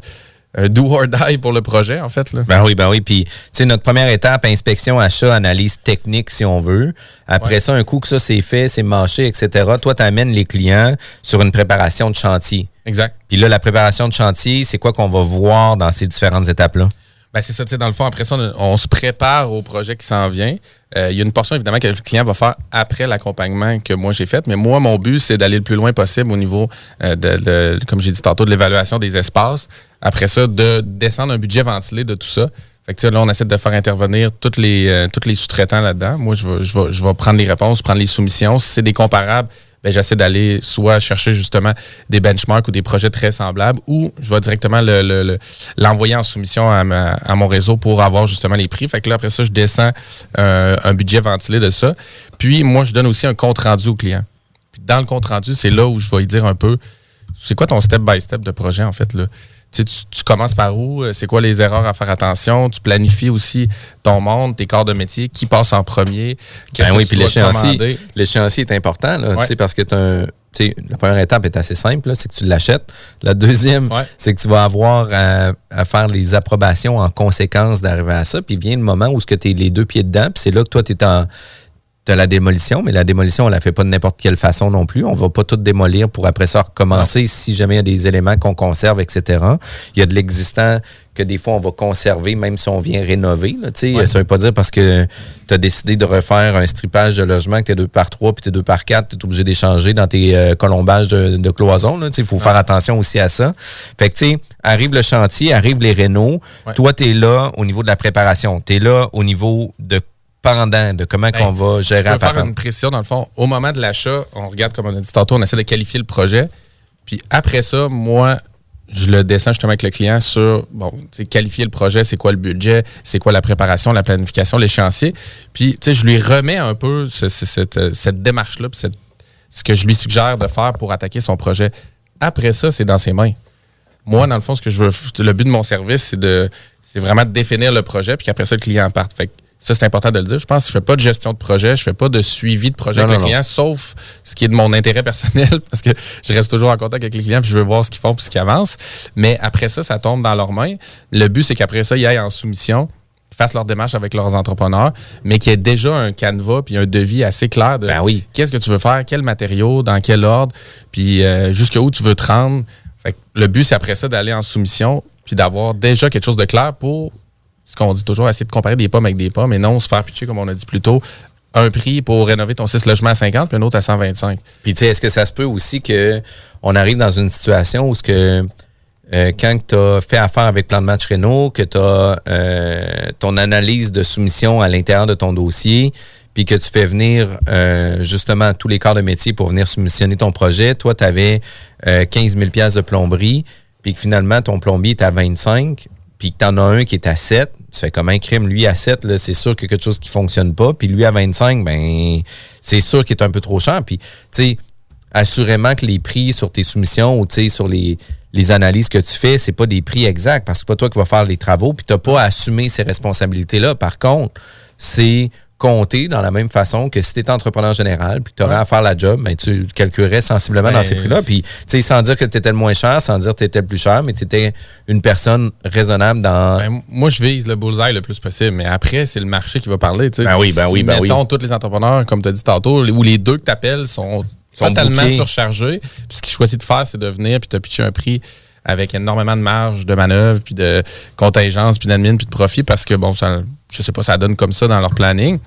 do or die pour le projet, en fait. Là. Ben oui, ben oui. Puis, tu sais, notre première étape, inspection, achat, analyse technique, si on veut. Après Ouais. ça, un coup que ça c'est fait, c'est mâché, etc., toi, tu amènes les clients sur une préparation de chantier. Exact. Puis là, la préparation de chantier, c'est quoi qu'on va voir dans ces différentes étapes-là? Ben, c'est ça, tu sais, dans le fond, après ça, on, se prépare au projet qui s'en vient. Euh, Il y a une portion, évidemment, que le client va faire après l'accompagnement que moi j'ai fait. Mais moi, mon but, c'est d'aller le plus loin possible au niveau, euh, de, comme j'ai dit tantôt, de l'évaluation des espaces. Après ça, de descendre un budget ventilé de tout ça. Fait que, là, on essaie de faire intervenir toutes les, euh, tous les sous-traitants là-dedans. Moi, je vais, je, vais, je vais prendre les réponses, prendre les soumissions. Si c'est des comparables, j'essaie d'aller soit chercher justement des benchmarks ou des projets très semblables ou je vais directement le- le- l'envoyer en soumission à, mon réseau pour avoir justement les prix. Fait que là, après ça, je descends euh, un budget ventilé de ça. Puis, moi, je donne aussi un compte rendu au client. Puis, dans le compte rendu, c'est là où je vais lui dire un peu c'est quoi ton step-by-step de projet, en fait, là? Tu, tu, commences par où? Euh, C'est quoi les erreurs à faire attention? Tu planifies aussi ton monde, tes corps de métier, qui passe en premier? Qu'est-ce Ben que oui, tu dois l'échéancier, l'échéancier est important, là, Ouais. parce que un- tu la première étape est assez simple, c'est que tu l'achètes. La deuxième, Ouais. c'est que tu vas avoir à, à faire les approbations en conséquence d'arriver à ça. Puis vient le moment où tu es les deux pieds dedans, puis c'est là que toi, tu es en de la démolition, mais la démolition, on la fait pas de n'importe quelle façon non plus. On va pas tout démolir pour après ça recommencer si jamais il y a des éléments qu'on conserve, etc. Il y a de l'existant que des fois on va conserver, même si on vient rénover. Là. Ouais. Ça veut pas dire parce que tu as décidé de refaire un stripage de logement, que tu es 2 par 3 puis tu es 2 par 4, tu es obligé d'échanger dans tes euh, colombages de, de cloison. Il faut faire attention aussi à ça. Fait que, tu sais, arrive le chantier, arrivent les rénaux. Ouais. Toi, tu es là au niveau de la préparation. Tu es là au niveau de pendant, de comment qu'on va gérer la faire une précision, dans le fond. Au moment de l'achat, on regarde, comme on a dit tantôt, on essaie de qualifier le projet. Puis après ça, moi, je le descends justement avec le client sur, bon, qualifier le projet, c'est quoi le budget, c'est quoi la préparation, la planification, l'échéancier. Puis, tu sais, je lui remets un peu ce- ce- cette, euh, cette démarche-là, puis cette- ce que je lui suggère de faire pour attaquer son projet. Après ça, c'est dans ses mains. Moi, dans le fond, ce que je veux, le but de mon service, c'est de, c'est vraiment de définir le projet, puis qu'après ça, le client parte. Fait que ça, c'est important de le dire. Je pense que je fais pas de gestion de projet, je fais pas de suivi de projet Non, avec non, le client, sauf ce qui est de mon intérêt personnel, [laughs] parce que je reste toujours en contact avec les clients, puis je veux voir ce qu'ils font, puis ce qu'ils avancent. Mais après ça, ça tombe dans leurs mains. Le but, c'est qu'après ça, ils aillent en soumission, fassent leur démarche avec leurs entrepreneurs, mais qu'il y ait déjà un canevas puis un devis assez clair de Ben oui. qu'est-ce que tu veux faire, quel matériau, dans quel ordre, puis euh, jusqu'où tu veux te rendre. Fait que le but, c'est après ça d'aller en soumission, puis d'avoir déjà quelque chose de clair pour ce qu'on dit toujours, essayer de comparer des pommes avec des pommes, et non se faire pitcher, comme on a dit plus tôt, un prix pour rénover ton 6 logements à 50, puis un autre à 125. Puis, tu sais, est-ce que ça se peut aussi que on arrive dans une situation où ce que euh, quand tu as fait affaire avec Plan de match Renault, que tu as ton analyse de soumission à l'intérieur de ton dossier, puis que tu fais venir euh, justement tous les corps de métier pour venir soumissionner ton projet, toi, tu avais 15 000 piastres de plomberie, puis que finalement, ton plombier est à 25, puis que tu en as un qui est à 7, tu fais comme un crime. Lui, à 7, là, c'est sûr qu'il y a quelque chose qui fonctionne pas. Puis lui, à 25, ben c'est sûr qu'il est un peu trop cher. Puis, tu sais, assurément que les prix sur tes soumissions ou, tu sur les, analyses que tu fais, c'est pas des prix exacts parce que c'est pas toi qui vas faire les travaux puis t'as pas à assumer ces responsabilités-là. Par contre, c'est compter dans la même façon que si tu étais entrepreneur général puis que tu aurais à faire la job, ben, tu calculerais sensiblement dans ces Ben, prix-là. Puis, tu sais, sans dire que tu étais le moins cher, sans dire que tu étais le plus cher, mais tu étais une personne raisonnable dans. Ben, moi, je vise le bullseye le plus possible, mais après, c'est le marché qui va parler. tu sais. Ben oui, ben Si, oui, ben oui. mettons, tous les entrepreneurs, comme tu as dit tantôt, ou les deux que tu appelles sont, Sont totalement surchargés. Puis ce qu'ils choisissent de faire, c'est de venir puis te pitcher un prix avec énormément de marge de manœuvre, puis de contingence, puis d'admin, puis de profit, parce que, bon, ça, je sais pas, ça donne comme ça dans leur planning.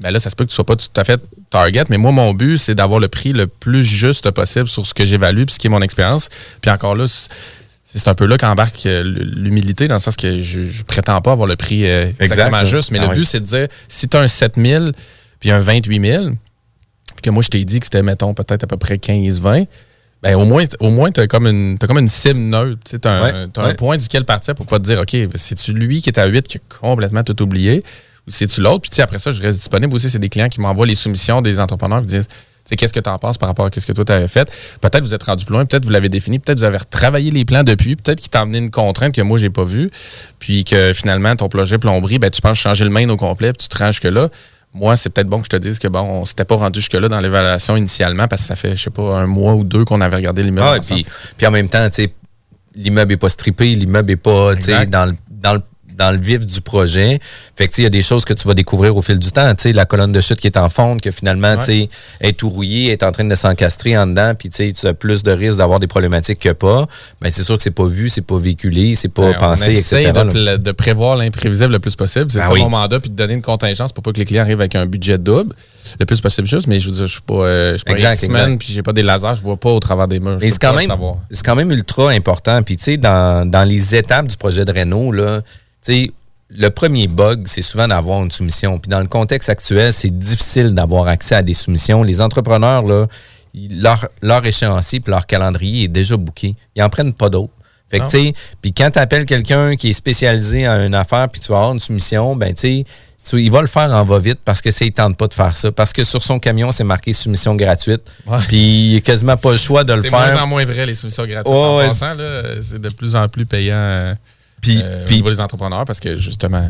Ben là, ça se peut que tu sois pas tout à fait target, mais moi, mon but, c'est d'avoir le prix le plus juste possible sur ce que j'évalue, puis ce qui est mon expérience. Puis encore là, c'est- un peu là qu'embarque euh, l'humilité, dans le sens que je, je prétends pas avoir le prix euh, exactement Exact. juste, mais Ah le oui. but, c'est de dire, si tu as un 7000 puis un 28 000, puis que moi, je t'ai dit que c'était, mettons, peut-être à peu près 15-20, ben au moins, au moins tu as comme une, t'as comme une cible neutre. Tu as, un, Ouais, t'as un point duquel partir pour pas te dire, OK, c'est-tu lui qui est à 8 qui a complètement tout oublié, ou c'est-tu l'autre? Puis après ça, je reste disponible aussi. C'est des clients qui m'envoient les soumissions des entrepreneurs qui disent, qu'est-ce que tu en penses par rapport à ce que toi, tu avais fait? Peut-être vous êtes rendu plus loin, peut-être vous l'avez défini, peut-être vous avez retravaillé les plans depuis, peut-être qu'il t'a amené une contrainte que moi, j'ai pas vue, puis que finalement, ton projet plomberie, ben, tu penses changer le main au complet, puis tu te rends jusque-là. Moi, c'est peut-être bon que je te dise que bon, on s'était pas rendu jusque-là dans l'évaluation initialement parce que ça fait, je sais pas, un mois ou deux qu'on avait regardé l'immeuble. Ah, puis, puis en même temps, tu sais, l'immeuble n'est pas strippé, l'immeuble n'est pas dans le, dans, le, dans le vif du projet. Fait que il y a des choses que tu vas découvrir au fil du temps. Tu sais, la colonne de chute qui est en fonte, que finalement, tu sais, est tout rouillée, est en train de s'encastrer en dedans, puis tu as plus de risques d'avoir des problématiques que pas. Ben, c'est sûr que c'est pas vu, c'est pas véhiculé, c'est pas Ben, pensé, on etc. de, de prévoir l'imprévisible le plus possible. C'est Ben ça oui. mon mandat, puis de donner une contingence pour pas que les clients arrivent avec un budget double. Le plus possible juste, mais je veux dire, je suis pas, euh, je suis pas Exact, exact. puis j'ai pas des lasers, je vois pas au travers des murs. Mais c'est quand, même, c'est quand même ultra important. Puis, tu sais, dans, dans les étapes du projet de Renault, là, sais, le premier bug, c'est souvent d'avoir une soumission. Puis, dans le contexte actuel, c'est difficile d'avoir accès à des soumissions. Les entrepreneurs, là, leur, leur échéancier puis leur calendrier est déjà booké. Ils en prennent pas d'autres. Fait que, tu sais, puis quand tu appelles quelqu'un qui est spécialisé en une affaire puis tu vas avoir une soumission, ben, tu sais, il va le faire en va-vite parce que ça, il tente pas de faire ça. Parce que sur son camion, c'est marqué soumission gratuite. Puis, il a quasiment pas le choix de le C'est faire. moins en moins vrai, les solutions gratuites. En ouais, passant, là, c'est de plus en plus payant euh, Puis, euh, puis- au niveau des entrepreneurs parce que justement,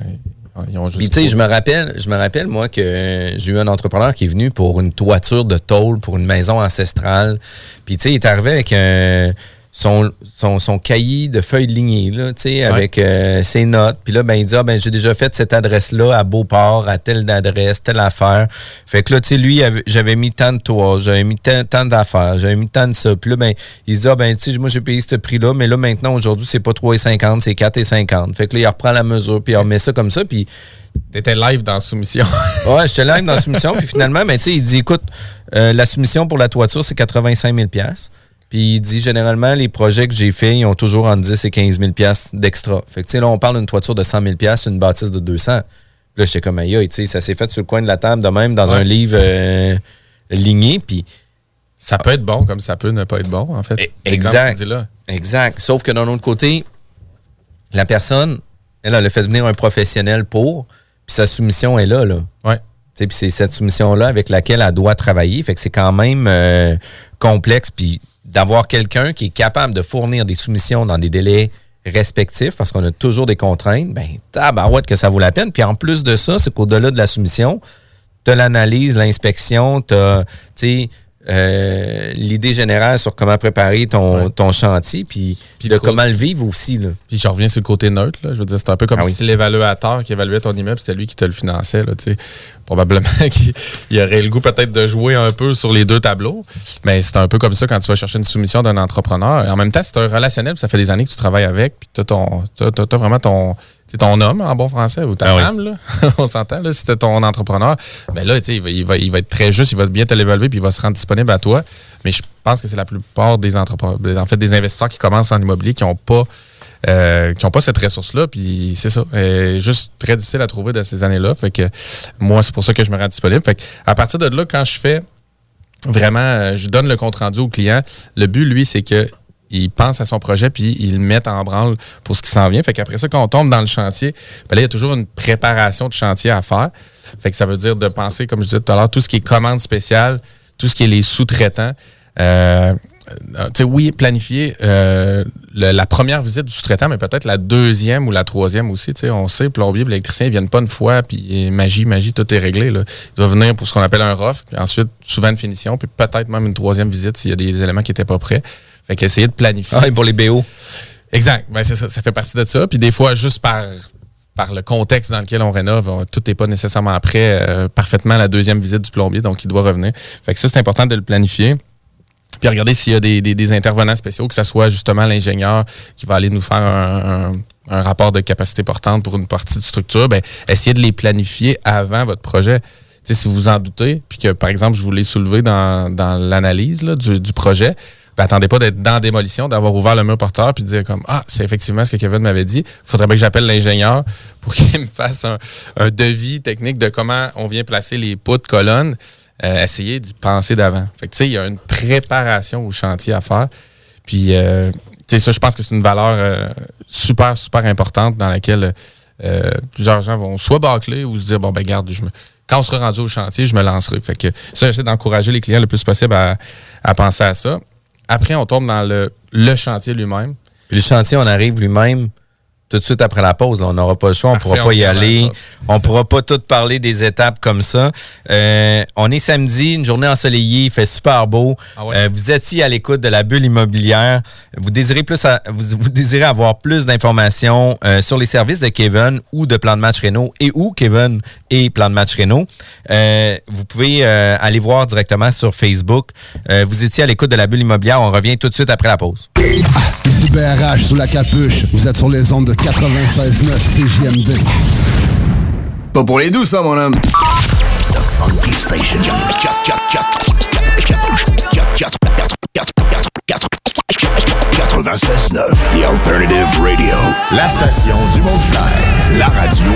ils ont juste. Puis tu sais, je me rappelle, je me rappelle moi que j'ai eu un entrepreneur qui est venu pour une toiture de tôle pour une maison ancestrale. Puis tu sais, il est arrivé avec un son, son, son cahier de feuilles lignées, là, avec euh, ses notes. Puis là, ben, il dit, ah, ben, j'ai déjà fait cette adresse-là à Beauport, à telle adresse, telle affaire. Fait que là, tu sais, lui, j'avais mis tant de toits, j'avais mis tant, tant d'affaires, j'avais mis tant de ça. Puis là, ben, il se dit, ah, ben, tu sais, moi, j'ai payé ce prix-là, mais là, maintenant, aujourd'hui, c'est pas 3,50, c'est 4,50. Fait que là, il reprend la mesure, puis il remet ça comme ça, puis T'étais live dans Soumission. [laughs] Ouais, j'étais live dans la soumission. Puis finalement, ben, tu sais, il dit écoute, euh, la soumission pour la toiture, c'est 85 000 Puis il dit généralement, les projets que j'ai faits, ils ont toujours entre 10 et 15 000 d'extra. Fait que, tu sais, là, on parle d'une toiture de 100 000 une bâtisse de 200. Là, j'étais comme aïe, sais, ça s'est fait sur le coin de la table de même dans Ouais. un livre euh, ligné. Puis ça peut être bon comme ça peut ne pas être bon, en fait. Eh, exact. là. Exact. Sauf que d'un autre côté, la personne, elle, elle a fait venir un professionnel pour, puis sa soumission est là, là. Ouais. Tu sais, Puis c'est cette soumission-là avec laquelle elle doit travailler. Fait que c'est quand même euh, complexe. Puis d'avoir quelqu'un qui est capable de fournir des soumissions dans des délais respectifs, parce qu'on a toujours des contraintes, ben tabarouette que ça vaut la peine. Puis en plus de ça, c'est qu'au-delà de la soumission, tu l'analyse, l'inspection, tu as l'idée générale sur comment préparer ton, Ouais. ton chantier, puis, Puis de comment le vivre aussi. Là. Puis je reviens sur le côté neutre. Là. Je veux dire, c'est un peu comme Ah oui. si l'évaluateur qui évaluait ton immeuble, c'était lui qui te le finançait. Là, tu sais. Probablement [laughs] qu'il il aurait le goût peut-être de jouer un peu sur les deux tableaux. Mais c'est un peu comme ça quand tu vas chercher une soumission d'un entrepreneur. Et en même temps, c'est un relationnel, puis ça fait des années que tu travailles avec, puis tu as, vraiment ton, c'est ton homme en bon français ou ta Ah oui. femme, là. [laughs] on s'entend, là, si c'était ton entrepreneur, ben là, tu sais, il va, il, va, il va être très juste, il va bien te l'évaluer, puis il va se rendre disponible à toi. Mais je pense que c'est la plupart des entrepreneurs, en fait, des investisseurs qui commencent en immobilier qui n'ont pas euh, qui n'ont pas cette ressource-là. Puis c'est ça. Euh, juste très difficile à trouver de ces années-là. Fait que moi, c'est pour ça que je me rends disponible. Fait que à partir de là, quand je fais vraiment, euh, je donne le compte rendu au client, le but, lui, c'est que il pense à son projet puis il le met en branle pour ce qui s'en vient. Fait qu'après ça, quand on tombe dans le chantier, ben là, il y a toujours une préparation de chantier à faire. Fait que ça veut dire de penser, comme je disais tout à l'heure, tout ce qui est commande spéciale, tout ce qui est les sous-traitants, Euh, euh, oui, planifier euh, la première visite du sous-traitant, mais peut-être la deuxième ou la troisième aussi. On sait, plombier, et l'électricien, ils viennent pas une fois, puis magie, magie, tout est réglé. Là. Ils doivent venir pour ce qu'on appelle un rough, puis ensuite, souvent une finition, puis peut-être même une troisième visite s'il y a des éléments qui étaient pas prêts. Fait qu'essayer de planifier. Ah, et pour les BO. Exact. Ben, ça, ça fait partie de ça. Puis des fois, juste par, par le contexte dans lequel on rénove, on- tout n'est pas nécessairement prêt euh, parfaitement à la deuxième visite du plombier, donc il doit revenir. Fait que ça, c'est important de le planifier. Puis regarder s'il y a des, des- des intervenants spéciaux, que ce soit justement l'ingénieur qui va aller nous faire un, un- un rapport de capacité portante pour une partie de structure, ben, essayez de les planifier avant votre projet. Si vous vous en doutez, puis que, par exemple, je vous l'ai soulevé dans, dans l'analyse du, du projet, ben, attendez pas d'être dans démolition, d'avoir ouvert le mur porteur, puis de dire comme Ah, c'est effectivement ce que Kevin m'avait dit. Il faudrait bien que j'appelle l'ingénieur pour [laughs] qu'il me fasse un, un devis technique de comment on vient placer les poutres, colonnes. Euh, essayer d'y penser d'avant. Fait tu sais, il y a une préparation au chantier à faire. Puis, euh, tu sais, ça, je pense que c'est une valeur euh, super, super importante dans laquelle euh, plusieurs gens vont soit bâcler ou se dire, bon, ben, garde, je me, quand on sera rendu au chantier, je me lancerai. Fait que ça, j'essaie d'encourager les clients le plus possible à, à penser à ça. Après, on tombe dans le, chantier lui-même. Puis le chantier, on arrive lui-même tout de suite après la pause. là. On n'aura pas le choix, on ne pourra pas y aller. On pourra pas tout parler des étapes comme ça. Euh, on est samedi, une journée ensoleillée, il fait super beau. Ah ouais. Euh, vous étiez à l'écoute de la bulle immobilière. Vous désirez plus, à- vous, vous désirez avoir plus d'informations euh, sur les services de Kevin ou de Plan de Match Renault et où Kevin et Plan de Match Renault. Euh, vous pouvez euh, aller voir directement sur Facebook. Euh, vous étiez à l'écoute de la bulle immobilière. On revient tout de suite après la pause. BRH sous la capuche. Vous êtes sur les ondes de 96.9 CJMD. Pas pour les doux, ça, mon homme. Funky Station. 96.9 The Alternative Radio. La station du Mont-Clair. La radio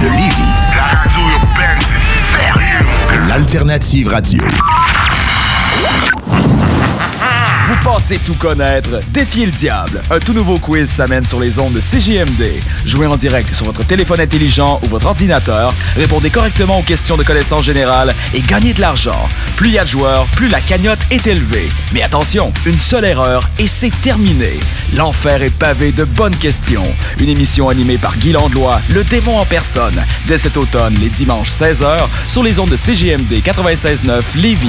de Lévis. La radio urbaine, c'est sérieux. L'Alternative Radio. Pensez tout connaître? Défiez le diable. Un tout nouveau quiz s'amène sur les ondes de CJMD. Jouez en direct sur votre téléphone intelligent ou votre ordinateur. Répondez correctement aux questions de connaissance générale et gagnez de l'argent. Plus il y a de joueurs, plus la cagnotte est élevée. Mais attention, une seule erreur et c'est terminé. L'enfer est pavé de bonnes questions. Une émission animée par Guy Landlois, le démon en personne, dès cet automne, les dimanches 16h, sur les ondes de CJMD 96.9 Lévis.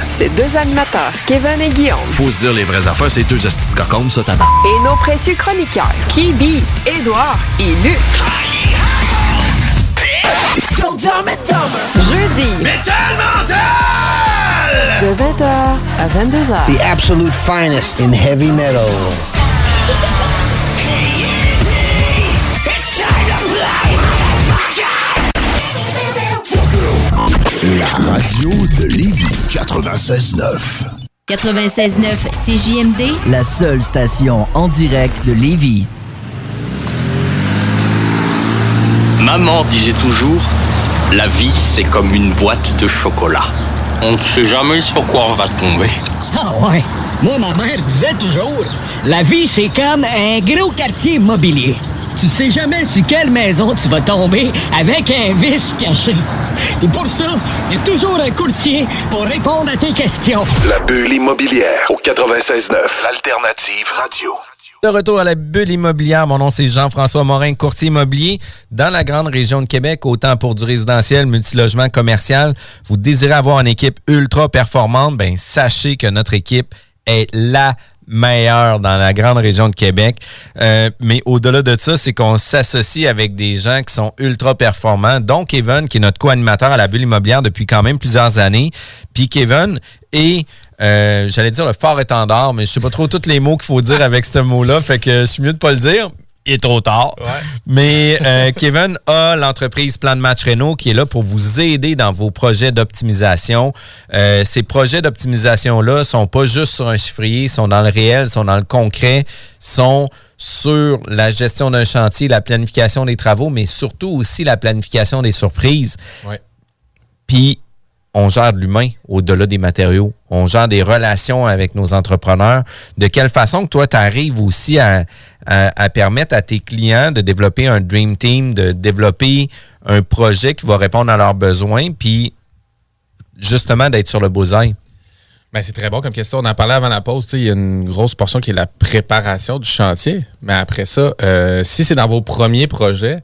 Ces deux animateurs, Kevin et Guillaume, Faut se dire les vraies affaires, c'est deux hosties de cocombes, ça, tabac. et nos précieux chroniqueurs, Kibi, Édouard et Luc. Jeudi. De 20h à 22h. The absolute finest in heavy metal. La radio de Lévis. 96.9. 96.9 CJMD, La seule station en direct de Lévis. Maman disait toujours, la vie c'est comme une boîte de chocolat. On ne sait jamais sur quoi on va tomber. Ah ouais. Moi, ma mère disait toujours, la vie, c'est comme un gros quartier immobilier. Tu sais jamais sur quelle maison tu vas tomber avec un vice caché. Et pour ça, il y a toujours un courtier pour répondre à tes questions. La bulle immobilière au 96.9. L'alternative radio. De retour à la bulle immobilière, mon nom c'est Jean-François Morin, courtier immobilier dans la grande région de Québec, autant pour du résidentiel, multilogement, commercial. Vous désirez avoir une équipe ultra performante, ben sachez que notre équipe est la meilleurs dans la grande région de Québec. Euh, mais au-delà de ça, c'est qu'on s'associe avec des gens qui sont ultra performants, dont Kevin, qui est notre co-animateur à la bulle immobilière depuis quand même plusieurs années. Puis Kevin est euh, j'allais dire le fort étendard, mais je sais pas trop tous les mots qu'il faut dire avec ce mot-là, fait que je suis mieux de pas le dire. Il est trop tard. Mais euh, [laughs] Kevin a l'entreprise Plan de Match Renault qui est là pour vous aider dans vos projets d'optimisation. Euh, ces projets d'optimisation-là sont pas juste sur un chiffrier, sont dans le réel, sont dans le concret, sont sur la gestion d'un chantier, la planification des travaux, mais surtout aussi la planification des surprises. Ouais. Puis on gère l'humain au-delà des matériaux. On gère des relations avec nos entrepreneurs. De quelle façon que toi, tu arrives aussi à, permettre à tes clients de développer un Dream Team, de développer un projet qui va répondre à leurs besoins, puis justement d'être sur le bullseye? Ben, c'est très bon comme question. On en parlait avant la pause. Il y a une grosse portion qui est la préparation du chantier. Mais après ça, euh, si c'est dans vos premiers projets,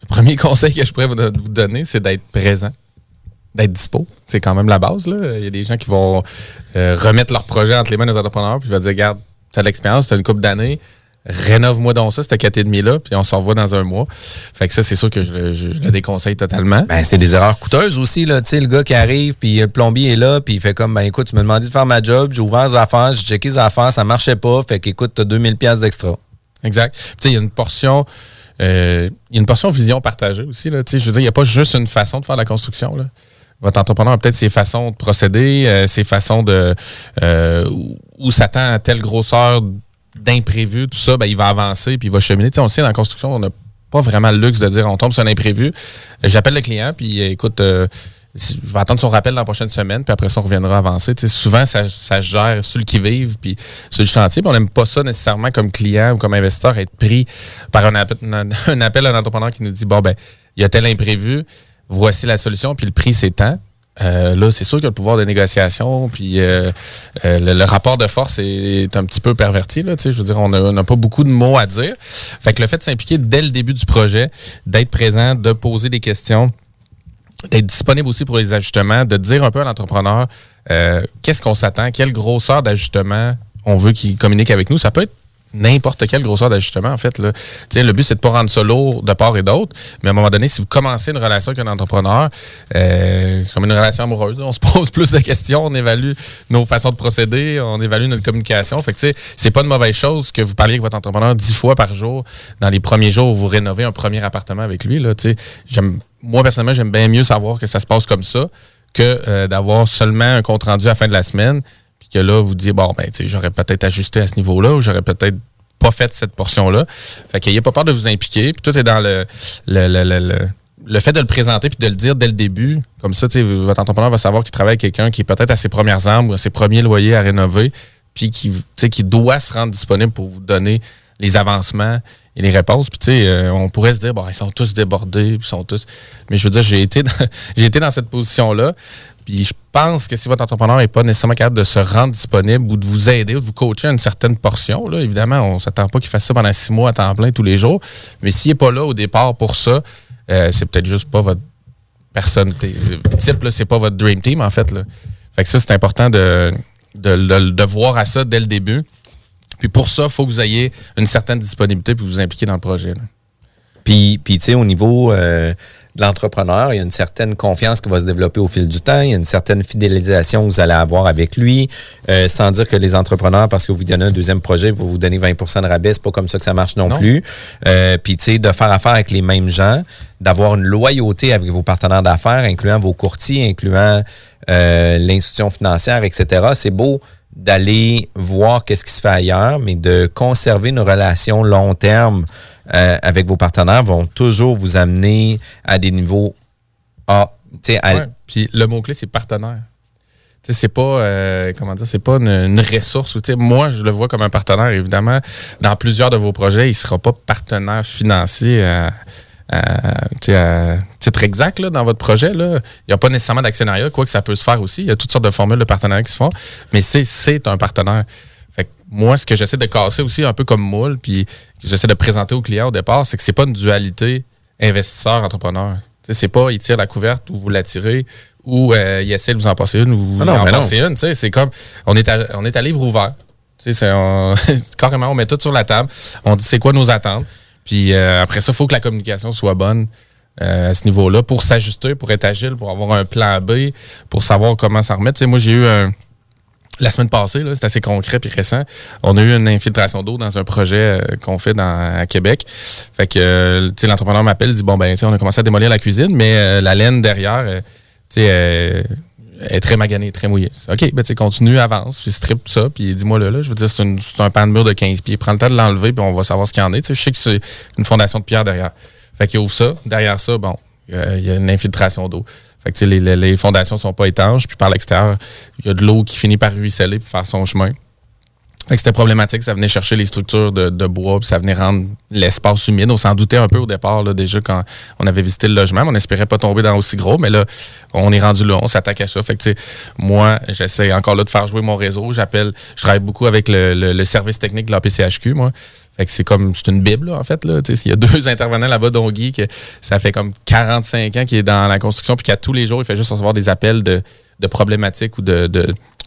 le premier [laughs] conseil que je pourrais vous donner, c'est d'être présent, d'être dispo. C'est quand même la base. Là. Il y a des gens qui vont euh, remettre leur projet entre les mains des entrepreneurs puis ils vont dire Regarde, tu as de l'expérience, tu as une couple d'années, rénove-moi donc ça, cette 4,5-là, puis on s'en revoit dans un mois. Fait que ça, c'est sûr que je, le- je- je le déconseille totalement. Ben, c'est des erreurs coûteuses aussi, là. Tu sais, le gars qui arrive, puis le plombier est là, puis il fait comme, ben écoute, tu m'as demandé de faire ma job, j'ai ouvert les affaires, j'ai checké les affaires, ça marchait pas, fait qu'écoute, t'as 2000 pièces d'extra. Exact. Tu sais, il y a une portion. euh, il y a une portion vision partagée aussi. Là. Je veux dire, il n'y a pas juste une façon de faire la construction. Là. Votre entrepreneur a peut-être ses façons de procéder, euh, ses façons de. euh, où- s'attend à telle grosseur d'imprévu, tout ça, ben, il va avancer puis il va cheminer. Tu sais, on le sait, dans la construction, on n'a pas vraiment le luxe de dire on tombe sur un imprévu. Euh, J'appelle le client, puis euh, écoute, euh, je vais attendre son rappel dans la prochaine semaine, puis après ça, on reviendra avancer. Tu sais, souvent, ça, se gère sur qui-vive, puis sur le chantier, on n'aime pas ça nécessairement comme client ou comme investisseur, être pris par un appel, un appel à un entrepreneur qui nous dit bon, ben, il y a tel imprévu, voici la solution, puis le prix, tant. Euh, là, c'est sûr que le pouvoir de négociation, puis euh, euh, le, rapport de force est, un petit peu perverti. Je veux dire, on n'a pas beaucoup de mots à dire. Fait que le fait de s'impliquer dès le début du projet, d'être présent, de poser des questions, d'être disponible aussi pour les ajustements, de dire un peu à l'entrepreneur qu'est-ce qu'on s'attend, quelle grosseur d'ajustement on veut qu'il communique avec nous. Ça peut être n'importe quelle grosseur d'ajustement, en fait. Là. Le but, c'est de ne pas rendre ça de part et d'autre. Mais à un moment donné, si vous commencez une relation avec un entrepreneur, euh, c'est comme une relation amoureuse. On se pose [laughs] plus de questions, on évalue nos façons de procéder, on évalue notre communication. Fait que, c'est pas une mauvaise chose que vous parliez avec votre entrepreneur dix fois par jour dans les premiers jours où vous rénovez un premier appartement avec lui. Là. J'aime- moi, personnellement, j'aime bien mieux savoir que ça se passe comme ça que euh, d'avoir seulement un compte rendu à la fin de la semaine que là, vous dites, bon, ben, j'aurais peut-être ajusté à ce niveau-là ou j'aurais peut-être pas fait cette portion-là. Fait a pas peur de vous impliquer. Puis tout est dans le, le, le, le- le- fait de le présenter puis de le dire dès le début. Comme ça, votre entrepreneur va savoir qu'il travaille avec quelqu'un qui est peut-être à ses premières armes ou à ses premiers loyers à rénover puis qui, qui doit se rendre disponible pour vous donner les avancements et les réponses. Puis, euh, on pourrait se dire, bon, ils sont tous débordés, ils sont tous. Mais je veux dire, j'ai été [laughs] j'ai été dans cette position-là. Puis, je pense que si votre entrepreneur n'est pas nécessairement capable de se rendre disponible ou de vous aider ou de vous coacher à une certaine portion, là, évidemment, on ne s'attend pas qu'il fasse ça pendant six mois à temps plein tous les jours. Mais s'il n'est pas là au départ pour ça, euh, c'est peut-être juste pas votre personne type, c'est pas votre dream team, en fait. Là. Fait que ça, c'est important de, de, de- voir à ça dès le début. Puis pour ça, il faut que vous ayez une certaine disponibilité puis vous impliquer dans le projet. Puis, puis tu sais, au niveau euh, l'entrepreneur, il y a une certaine confiance qui va se développer au fil du temps. Il y a une certaine fidélisation que vous allez avoir avec lui. Euh, sans dire que les entrepreneurs, parce que vous donnez un deuxième projet, vont vous donner 20% de rabais. C'est pas comme ça que ça marche non, Non. plus. Euh, puis, tu sais, de faire affaire avec les mêmes gens, d'avoir une loyauté avec vos partenaires d'affaires, incluant vos courtiers, incluant euh, l'institution financière, etc. C'est beau d'aller voir qu'est-ce qui se fait ailleurs, mais de conserver une relation long terme euh, avec vos partenaires vont toujours vous amener à des niveaux A. Puis le mot-clé, c'est partenaire. C'est pas, euh, comment dire, c'est pas une, ressource. Moi, je le vois comme un partenaire, évidemment. Dans plusieurs de vos projets, il ne sera pas partenaire financier à, à- à exact là, dans votre projet. là. Il n'y a pas nécessairement d'actionnariat, quoique ça peut se faire aussi. Il y a toutes sortes de formules de partenariat qui se font, mais c'est un partenaire. Fait que moi, ce que j'essaie de casser aussi un peu comme moule, puis que j'essaie de présenter aux clients au départ, c'est que c'est pas une dualité investisseur-entrepreneur. C'est pas il tire la couverte ou vous la tirez ou euh, il essaie de vous en passer une ou Ah non, mais non. passer une. C'est comme on est, à, on est à livre ouvert. C'est, on- [laughs] carrément, on met tout sur la table. On dit c'est quoi nos attentes? Puis euh, après ça, il faut que la communication soit bonne euh, à ce niveau-là pour s'ajuster, pour être agile, pour avoir un plan B, pour savoir comment s'en remettre. Moi, j'ai eu un. La semaine passée, c'est assez concret et récent. On a eu une infiltration d'eau dans un projet euh, qu'on fait dans, à Québec. Fait que euh, l'entrepreneur m'appelle, dit Bon, ben, on a commencé à démolir la cuisine, mais euh, la laine derrière, tu sais, est très maganée, très mouillée. OK, ben, tu continue, avance, puis strip ça, puis dis-moi là, là, je veux dire, c'est, un pan de mur de 15 pieds. Prends le temps de l'enlever, puis on va savoir ce qu'il y en est. Je sais que c'est une fondation de pierre derrière. Fait qu'il ouvre ça. Derrière ça, bon, il y a une infiltration d'eau. Fait que les, les, fondations sont pas étanches, puis par l'extérieur, il y a de l'eau qui finit par ruisseler pour faire son chemin. C'était problématique, ça venait chercher les structures de, de bois, puis ça venait rendre l'espace humide. On s'en doutait un peu au départ, là, déjà, quand on avait visité le logement. mais On n'espérait pas tomber dans aussi gros, mais là, on est rendu là, on s'attaque à ça. Fait que, moi, j'essaie encore là de faire jouer mon réseau. J'appelle, je travaille beaucoup avec le, le- le service technique de la PCHQ, moi. Fait que c'est comme, c'est une bible, en fait, là. Il y a deux [laughs] intervenants là-bas, dont Guy, que ça fait comme 45 ans qu'il est dans la construction, puis qu'à tous les jours, il fait juste recevoir des appels de, problématiques ou de,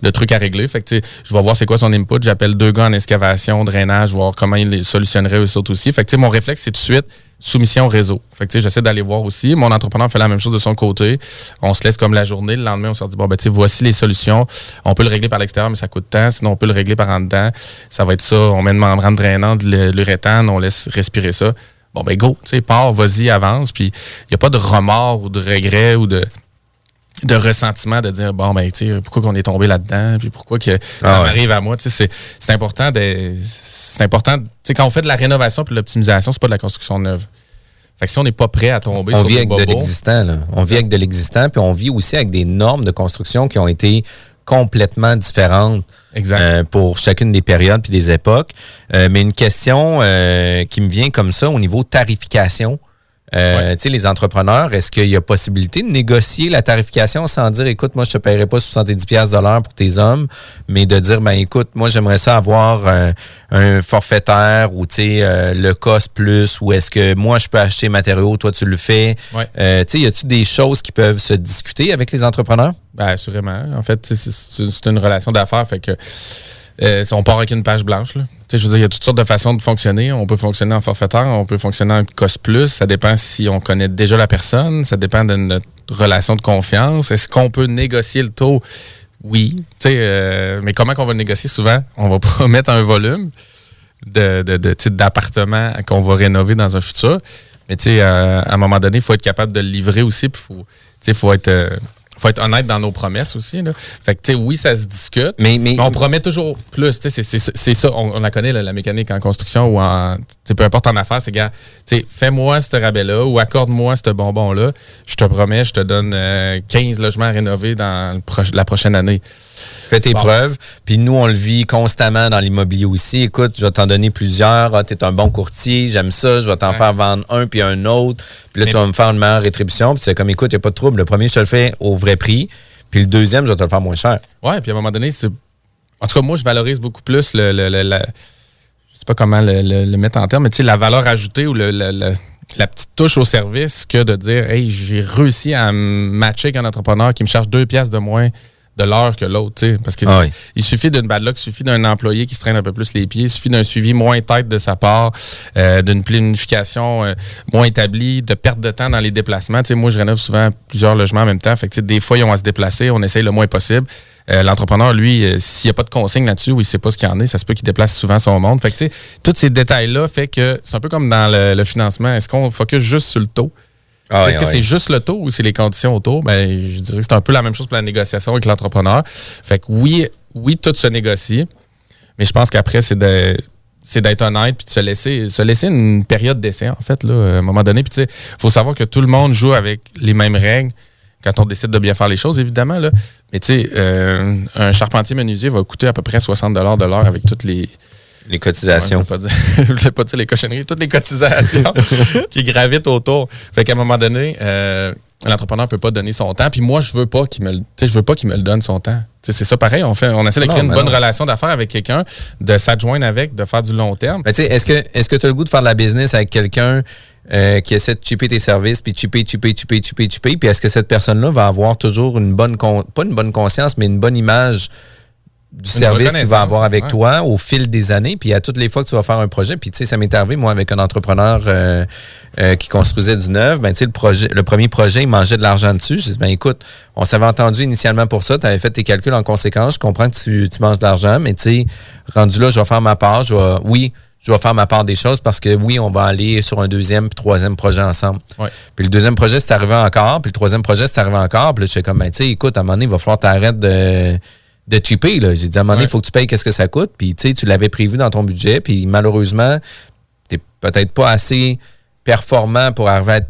de trucs à régler. Fait que, je vais voir c'est quoi son input. J'appelle deux gars en excavation, drainage, voir comment ils les solutionneraient eux autres aussi. Fait que, mon réflexe, c'est tout de suite soumission au réseau. Fait que, j'essaie d'aller voir aussi. Mon entrepreneur fait la même chose de son côté. On se laisse comme la journée. Le lendemain, on se dit, bon, ben, voici les solutions. On peut le régler par l'extérieur, mais ça coûte tant. Sinon, on peut le régler par en dedans. Ça va être ça. On met une membrane drainante, l'uréthane, on laisse respirer ça. Bon, ben, go. Tu sais, pars, vas-y, avance. Puis, il n'y a pas de remords ou de regret ou de de ressentiment de dire bon ben tu sais pourquoi qu'on est tombé là-dedans puis pourquoi que ça Ah ouais. m'arrive à moi tu sais c'est c'est important de c'est important tu sais quand on fait de la rénovation puis de l'optimisation c'est pas de la construction neuve fait que si on n'est pas prêt à tomber On sur vit avec de l'existant. là. On vit avec de l'existant, puis on vit aussi avec des normes de construction qui ont été complètement différentes euh, pour chacune des périodes puis des époques. Euh, mais une question euh, qui me vient comme ça au niveau tarification. Euh, les entrepreneurs, est-ce qu'il y a possibilité de négocier la tarification sans dire, écoute, moi, je te paierai pas 70$ piastres de l'heure pour tes hommes, mais de dire, ben écoute, moi, j'aimerais ça avoir un, un forfaitaire ou, euh, le cost plus, ou est-ce que moi, je peux acheter matériaux, toi, tu le fais? Ouais. Euh, y a-tu des choses qui peuvent se discuter avec les entrepreneurs? Ben, assurément. En fait, c'est une relation d'affaires. Fait que euh, on part avec une page blanche. Là. Je veux dire, il y a toutes sortes de façons de fonctionner. On peut fonctionner en forfaitaire, on peut fonctionner en cost plus. Ça dépend si on connaît déjà la personne. Ça dépend de notre relation de confiance. Est-ce qu'on peut négocier le taux? Oui. Euh, mais comment qu'on va le négocier? Souvent? On va [laughs] promettre un volume de, de, d'appartements qu'on va rénover dans un futur. Mais euh, à un moment donné, il faut être capable de le livrer aussi. Puis faut, faut être, euh, faut être honnête dans nos promesses aussi. Là. Fait que, tu sais, oui, ça se discute. Mais, mais, on promet toujours plus. C'est, ça. On, on la connaît, là, la mécanique en construction ou en. peu importe en affaires, c'est gars, fais-moi ce rabais-là ou accorde-moi ce bonbon-là. Je te promets, je te donne euh, 15 logements à rénover dans le proche- la prochaine année. Fais tes Bon. preuves. Puis nous, on le vit constamment dans l'immobilier aussi. Écoute, je vais t'en donner plusieurs. Ah, t'es un bon courtier, j'aime ça. Je vais t'en Ouais. faire vendre un puis un autre. Puis là, Mais- tu vas me faire une meilleure rétribution. Puis c'est comme, écoute, il n'y a pas de trouble. Le premier, je te le fais au vrai prix. Puis le deuxième, je vais te le faire moins cher. Ouais, puis à un moment donné, c'est. En tout cas, moi, je valorise beaucoup plus le. le- le- la- Je sais pas comment le, mettre en termes, mais tu sais, la valeur ajoutée ou le, la petite touche au service que de dire Hey, j'ai réussi à me matcher avec un entrepreneur qui me charge deux pièces de moins de l'heure que l'autre, tu sais. Parce que Ah oui. il suffit d'une bad luck, il suffit d'un employé qui se traîne un peu plus les pieds, il suffit d'un suivi moins tête de sa part, euh, d'une planification euh, moins établie, de perte de temps dans les déplacements. Tu sais, moi, je rénove souvent plusieurs logements en même temps. Fait que, tu sais, des fois, ils ont à se déplacer, on essaye le moins possible. Euh, L'entrepreneur, lui, euh, s'il n'y a pas de consigne là-dessus ou il ne sait pas ce qu'il y en est, ça se peut qu'il déplace souvent son monde. Fait que, tu sais, tous ces détails-là fait que c'est un peu comme dans le, le financement. Est-ce qu'on focus juste sur le taux? Ah Est-ce oui, que oui. c'est juste le taux ou c'est les conditions autour? Ben, je dirais que c'est un peu la même chose pour la négociation avec l'entrepreneur. Fait que oui, oui, tout se négocie, mais je pense qu'après, c'est de c'est d'être honnête puis de se laisser se laisser une période d'essai en fait là à un moment donné puis tu sais faut savoir que tout le monde joue avec les mêmes règles quand on décide de bien faire les choses évidemment là mais tu sais euh, un charpentier menuisier va coûter à peu près 60 de l'heure avec toutes les Les cotisations. Ouais, je ne [laughs] vais, pas dire- les cochonneries, toutes les cotisations [laughs] qui gravitent autour. Fait qu'à un moment donné, euh, l'entrepreneur peut pas donner son temps. Puis moi, je veux pas qu'il me, le- tu sais, je veux pas qu'il me le donne son temps. C'est ça pareil. On, fait, on essaie de créer une bonne non. relation d'affaires avec quelqu'un, de s'adjoindre avec, de faire du long terme. Est-ce que est-ce que tu as le goût de faire de la business avec quelqu'un euh, qui essaie de chipper tes services, puis chipper, chipper, chipper, chipper, chipper, puis est-ce que cette personne-là va avoir toujours une bonne, con- pas une bonne conscience, mais une bonne image du Une service qu'il va avoir avec ouais. toi au fil des années. Puis à toutes les fois que tu vas faire un projet, puis tu sais, ça m'est arrivé, moi, avec un entrepreneur euh, euh, qui construisait du neuf, ben tu sais, le, projet, le premier projet, il mangeait de l'argent dessus. Je dis, ben écoute, on s'avait entendu initialement pour ça, tu avais fait tes calculs en conséquence, je comprends que tu, tu manges de l'argent, mais tu sais, rendu là, je vais faire ma part, je vais, oui, je vais faire ma part des choses parce que oui, on va aller sur un deuxième puis troisième projet ensemble. Ouais. Puis le deuxième projet, c'est arrivé encore. Puis le troisième projet, c'est arrivé encore. Puis là, je suis comme, ben, tu sais, écoute, à un moment donné, il va falloir t'arrêter de, de cheaper. là. J'ai dit, à un moment donné, il faut que tu payes qu'est-ce que ça coûte. Puis, tu sais, tu l'avais prévu dans ton budget. Puis malheureusement, tu peut-être pas assez performant pour arriver à,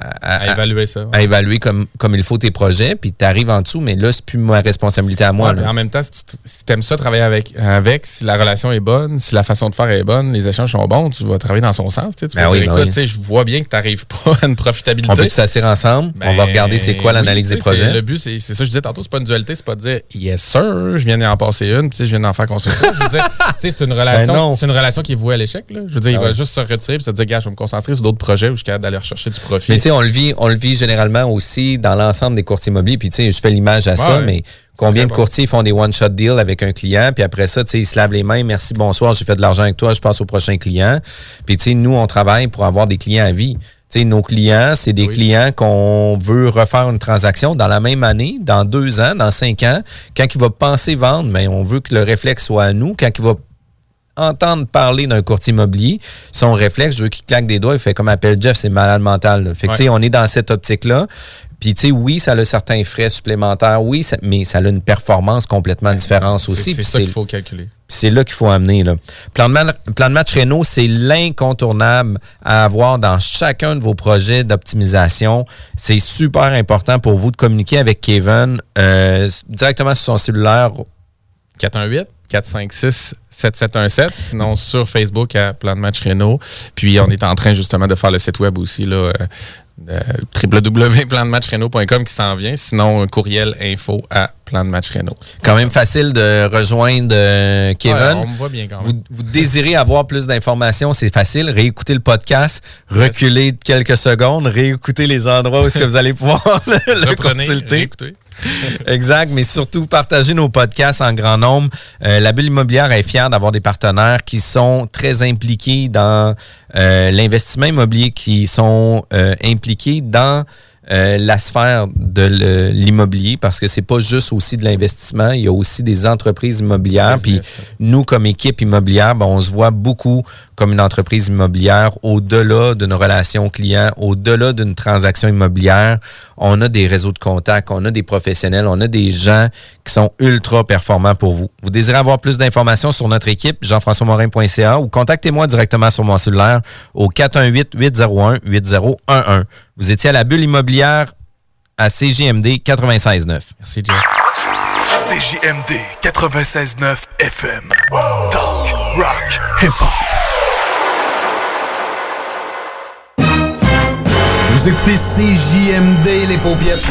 à- À évaluer ça, ouais. à évaluer comme, comme il faut tes projets. Puis tu arrives en dessous, mais là, c'est plus ma responsabilité à moi. Ouais, là. puis en même temps, si tu aimes ça travailler avec, avec, si la relation est bonne, si la façon de faire est bonne, les échanges sont bons, tu vas travailler dans son sens. Tu sais. Tu Ben vas oui, dire, ben écoute, oui. je vois bien que tu n'arrives [laughs] pas à une profitabilité. On peut s'asseoir ensemble. on va regarder c'est quoi Ben l'analyse oui, des projets. Le but, c'est ça que je disais tantôt, c'est pas une dualité, c'est pas de dire yes sir, je viens d'en passer une, puis je viens d'en faire construire. Je veux dire, [laughs] tu sais, c'est une relation, c'est une relation qui est vouée à l'échec. Je veux dire, il va juste se retirer et se dire, gars, je vais me concentrer sur d'autres projets où je suis capable d'aller rechercher du profit. Mais sais, on le vit, on le vit généralement aussi dans l'ensemble des courtiers immobiliers. Puis tu sais, je fais l'image à ça, Ouais. mais combien de bon. courtiers font des one-shot deals avec un client, puis après ça, tu sais, ils se lavent les mains, merci, bonsoir, j'ai fait de l'argent avec toi, je passe au prochain client. Puis tu sais, nous, on travaille pour avoir des clients à vie. Tu sais, nos clients, c'est des clients qu'on veut refaire une transaction dans la même année, dans deux ans, dans cinq ans. Quand il va penser vendre, mais on veut que le réflexe soit à nous. Quand il va entendre parler d'un courtier immobilier, son réflexe, je veux qu'il claque des doigts, il fait comme appelle Jeff, c'est malade mental. là. Fait que, Ouais. tu sais, on est dans cette optique-là. Puis, tu sais, oui, ça a certains frais supplémentaires, oui, ça- mais ça a une performance complètement différente aussi. C'est ça qu'il faut calculer. c'est là qu'il faut amener. Là. Plan, de ma- plan de match Renault, c'est l'incontournable à avoir dans chacun de vos projets d'optimisation. C'est super important pour vous de communiquer avec Kevin euh, directement sur son cellulaire. 418 456 7717 sinon sur Facebook à Plan de match Renault. Puis on est en train justement de faire le site web aussi là euh, www.plandematchrenault.com qui s'en vient. Sinon un courriel info à Plan de match Renault Quand même facile de rejoindre euh, Kevin. Ouais, on me voit bien quand même. Vous, vous désirez avoir plus d'informations, c'est facile. Réécoutez le podcast, reculez de quelques secondes, réécoutez les endroits où est-ce que vous allez pouvoir [laughs] le, le Reprenez, consulter. réécoutez. [laughs] exact, mais surtout partagez nos podcasts en grand nombre. Euh, la bulle immobilière est fière d'avoir des partenaires qui sont très impliqués dans euh, l'investissement immobilier, qui sont impliqués dans euh, la sphère de l'immobilier parce que c'est pas juste aussi de l'investissement, il y a aussi des entreprises immobilières. Puis nous, comme équipe immobilière, ben, on se voit beaucoup comme une entreprise immobilière au-delà d'une relation client, au-delà d'une transaction immobilière. On a des réseaux de contacts, on a des professionnels, on a des gens qui sont ultra performants pour vous. Vous désirez avoir plus d'informations sur notre équipe, jean-françois-morin.ca ou contactez-moi directement sur mon cellulaire au 418-801-8011. Vous étiez à la bulle immobilière à CJMD 96.9. Merci, Jeff. CJMD 96.9 FM. Talk, rock, hip-hop. Vous écoutez CJMD, les paupiètes.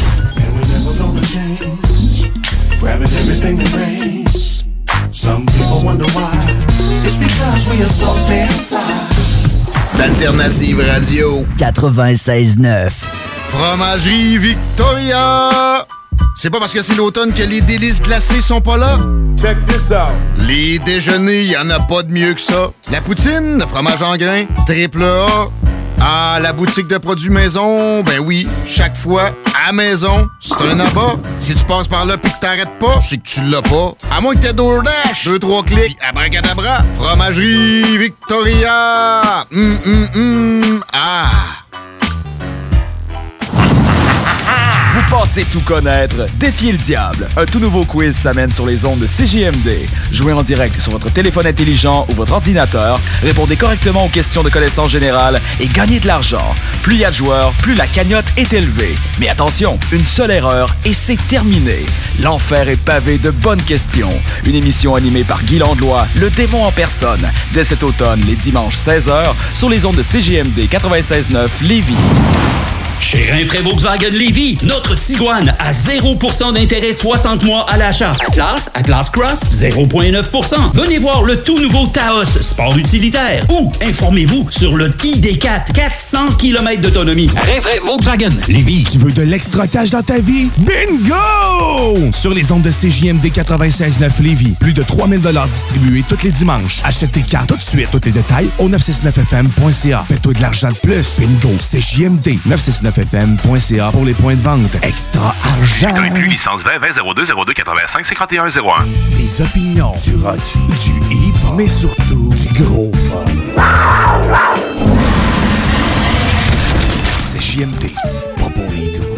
Grabbing everything that rains. Some people wonder why. It's because we are so damn fly. D'Alternative Radio. 96.9. Fromagerie Victoria! C'est pas parce que c'est l'automne que les délices glacées sont pas là? Check this out! Les déjeuners, y en a pas de mieux que ça. La poutine, le fromage en grains, triple A. Ah, la boutique de produits maison, ben oui, chaque fois, à maison, c'est un abat. Si tu passes par là pis que t'arrêtes pas, c'est que tu l'as pas. À moins que t'aies DoorDash, deux, trois clics, abracadabra, fromagerie Victoria! Hum, hum, hum, ah! Pensez tout connaître? Défiez le diable. Un tout nouveau quiz s'amène sur les ondes de CJMD. Jouez en direct sur votre téléphone intelligent ou votre ordinateur. Répondez correctement aux questions de connaissance générale et gagnez de l'argent. Plus il y a de joueurs, plus la cagnotte est élevée. Mais attention, une seule erreur et c'est terminé. L'enfer est pavé de bonnes questions. Une émission animée par Guy Landlois, le démon en personne. Dès cet automne, les dimanches 16h, sur les ondes de CJMD 96.9 Lévis. Chez Rinfraie Volkswagen Lévy, notre Tiguan à 0% d'intérêt 60 mois à l'achat. Atlas, Atlas Cross, 0,9%. Venez voir le tout nouveau Taos, sport utilitaire. Ou informez-vous sur le ID4, 400 km d'autonomie. Rinfraie Volkswagen Lévy. Tu veux de l'extra cash dans ta vie? Bingo! Sur les ondes de CJMD 96.9 Lévis, plus de 3000 distribués tous les dimanches. Achète tes cartes tout de suite. Tous les détails au 969fm.ca. Fais-toi de l'argent de plus. Bingo! CJMD 969fm.ca pour les points de vente. Extra argent! Inclus licence 20 20 02 02 85 51 01. Des opinions, du rock, du hip, mais surtout du gros fun. C'est JMD, pas pour les doux.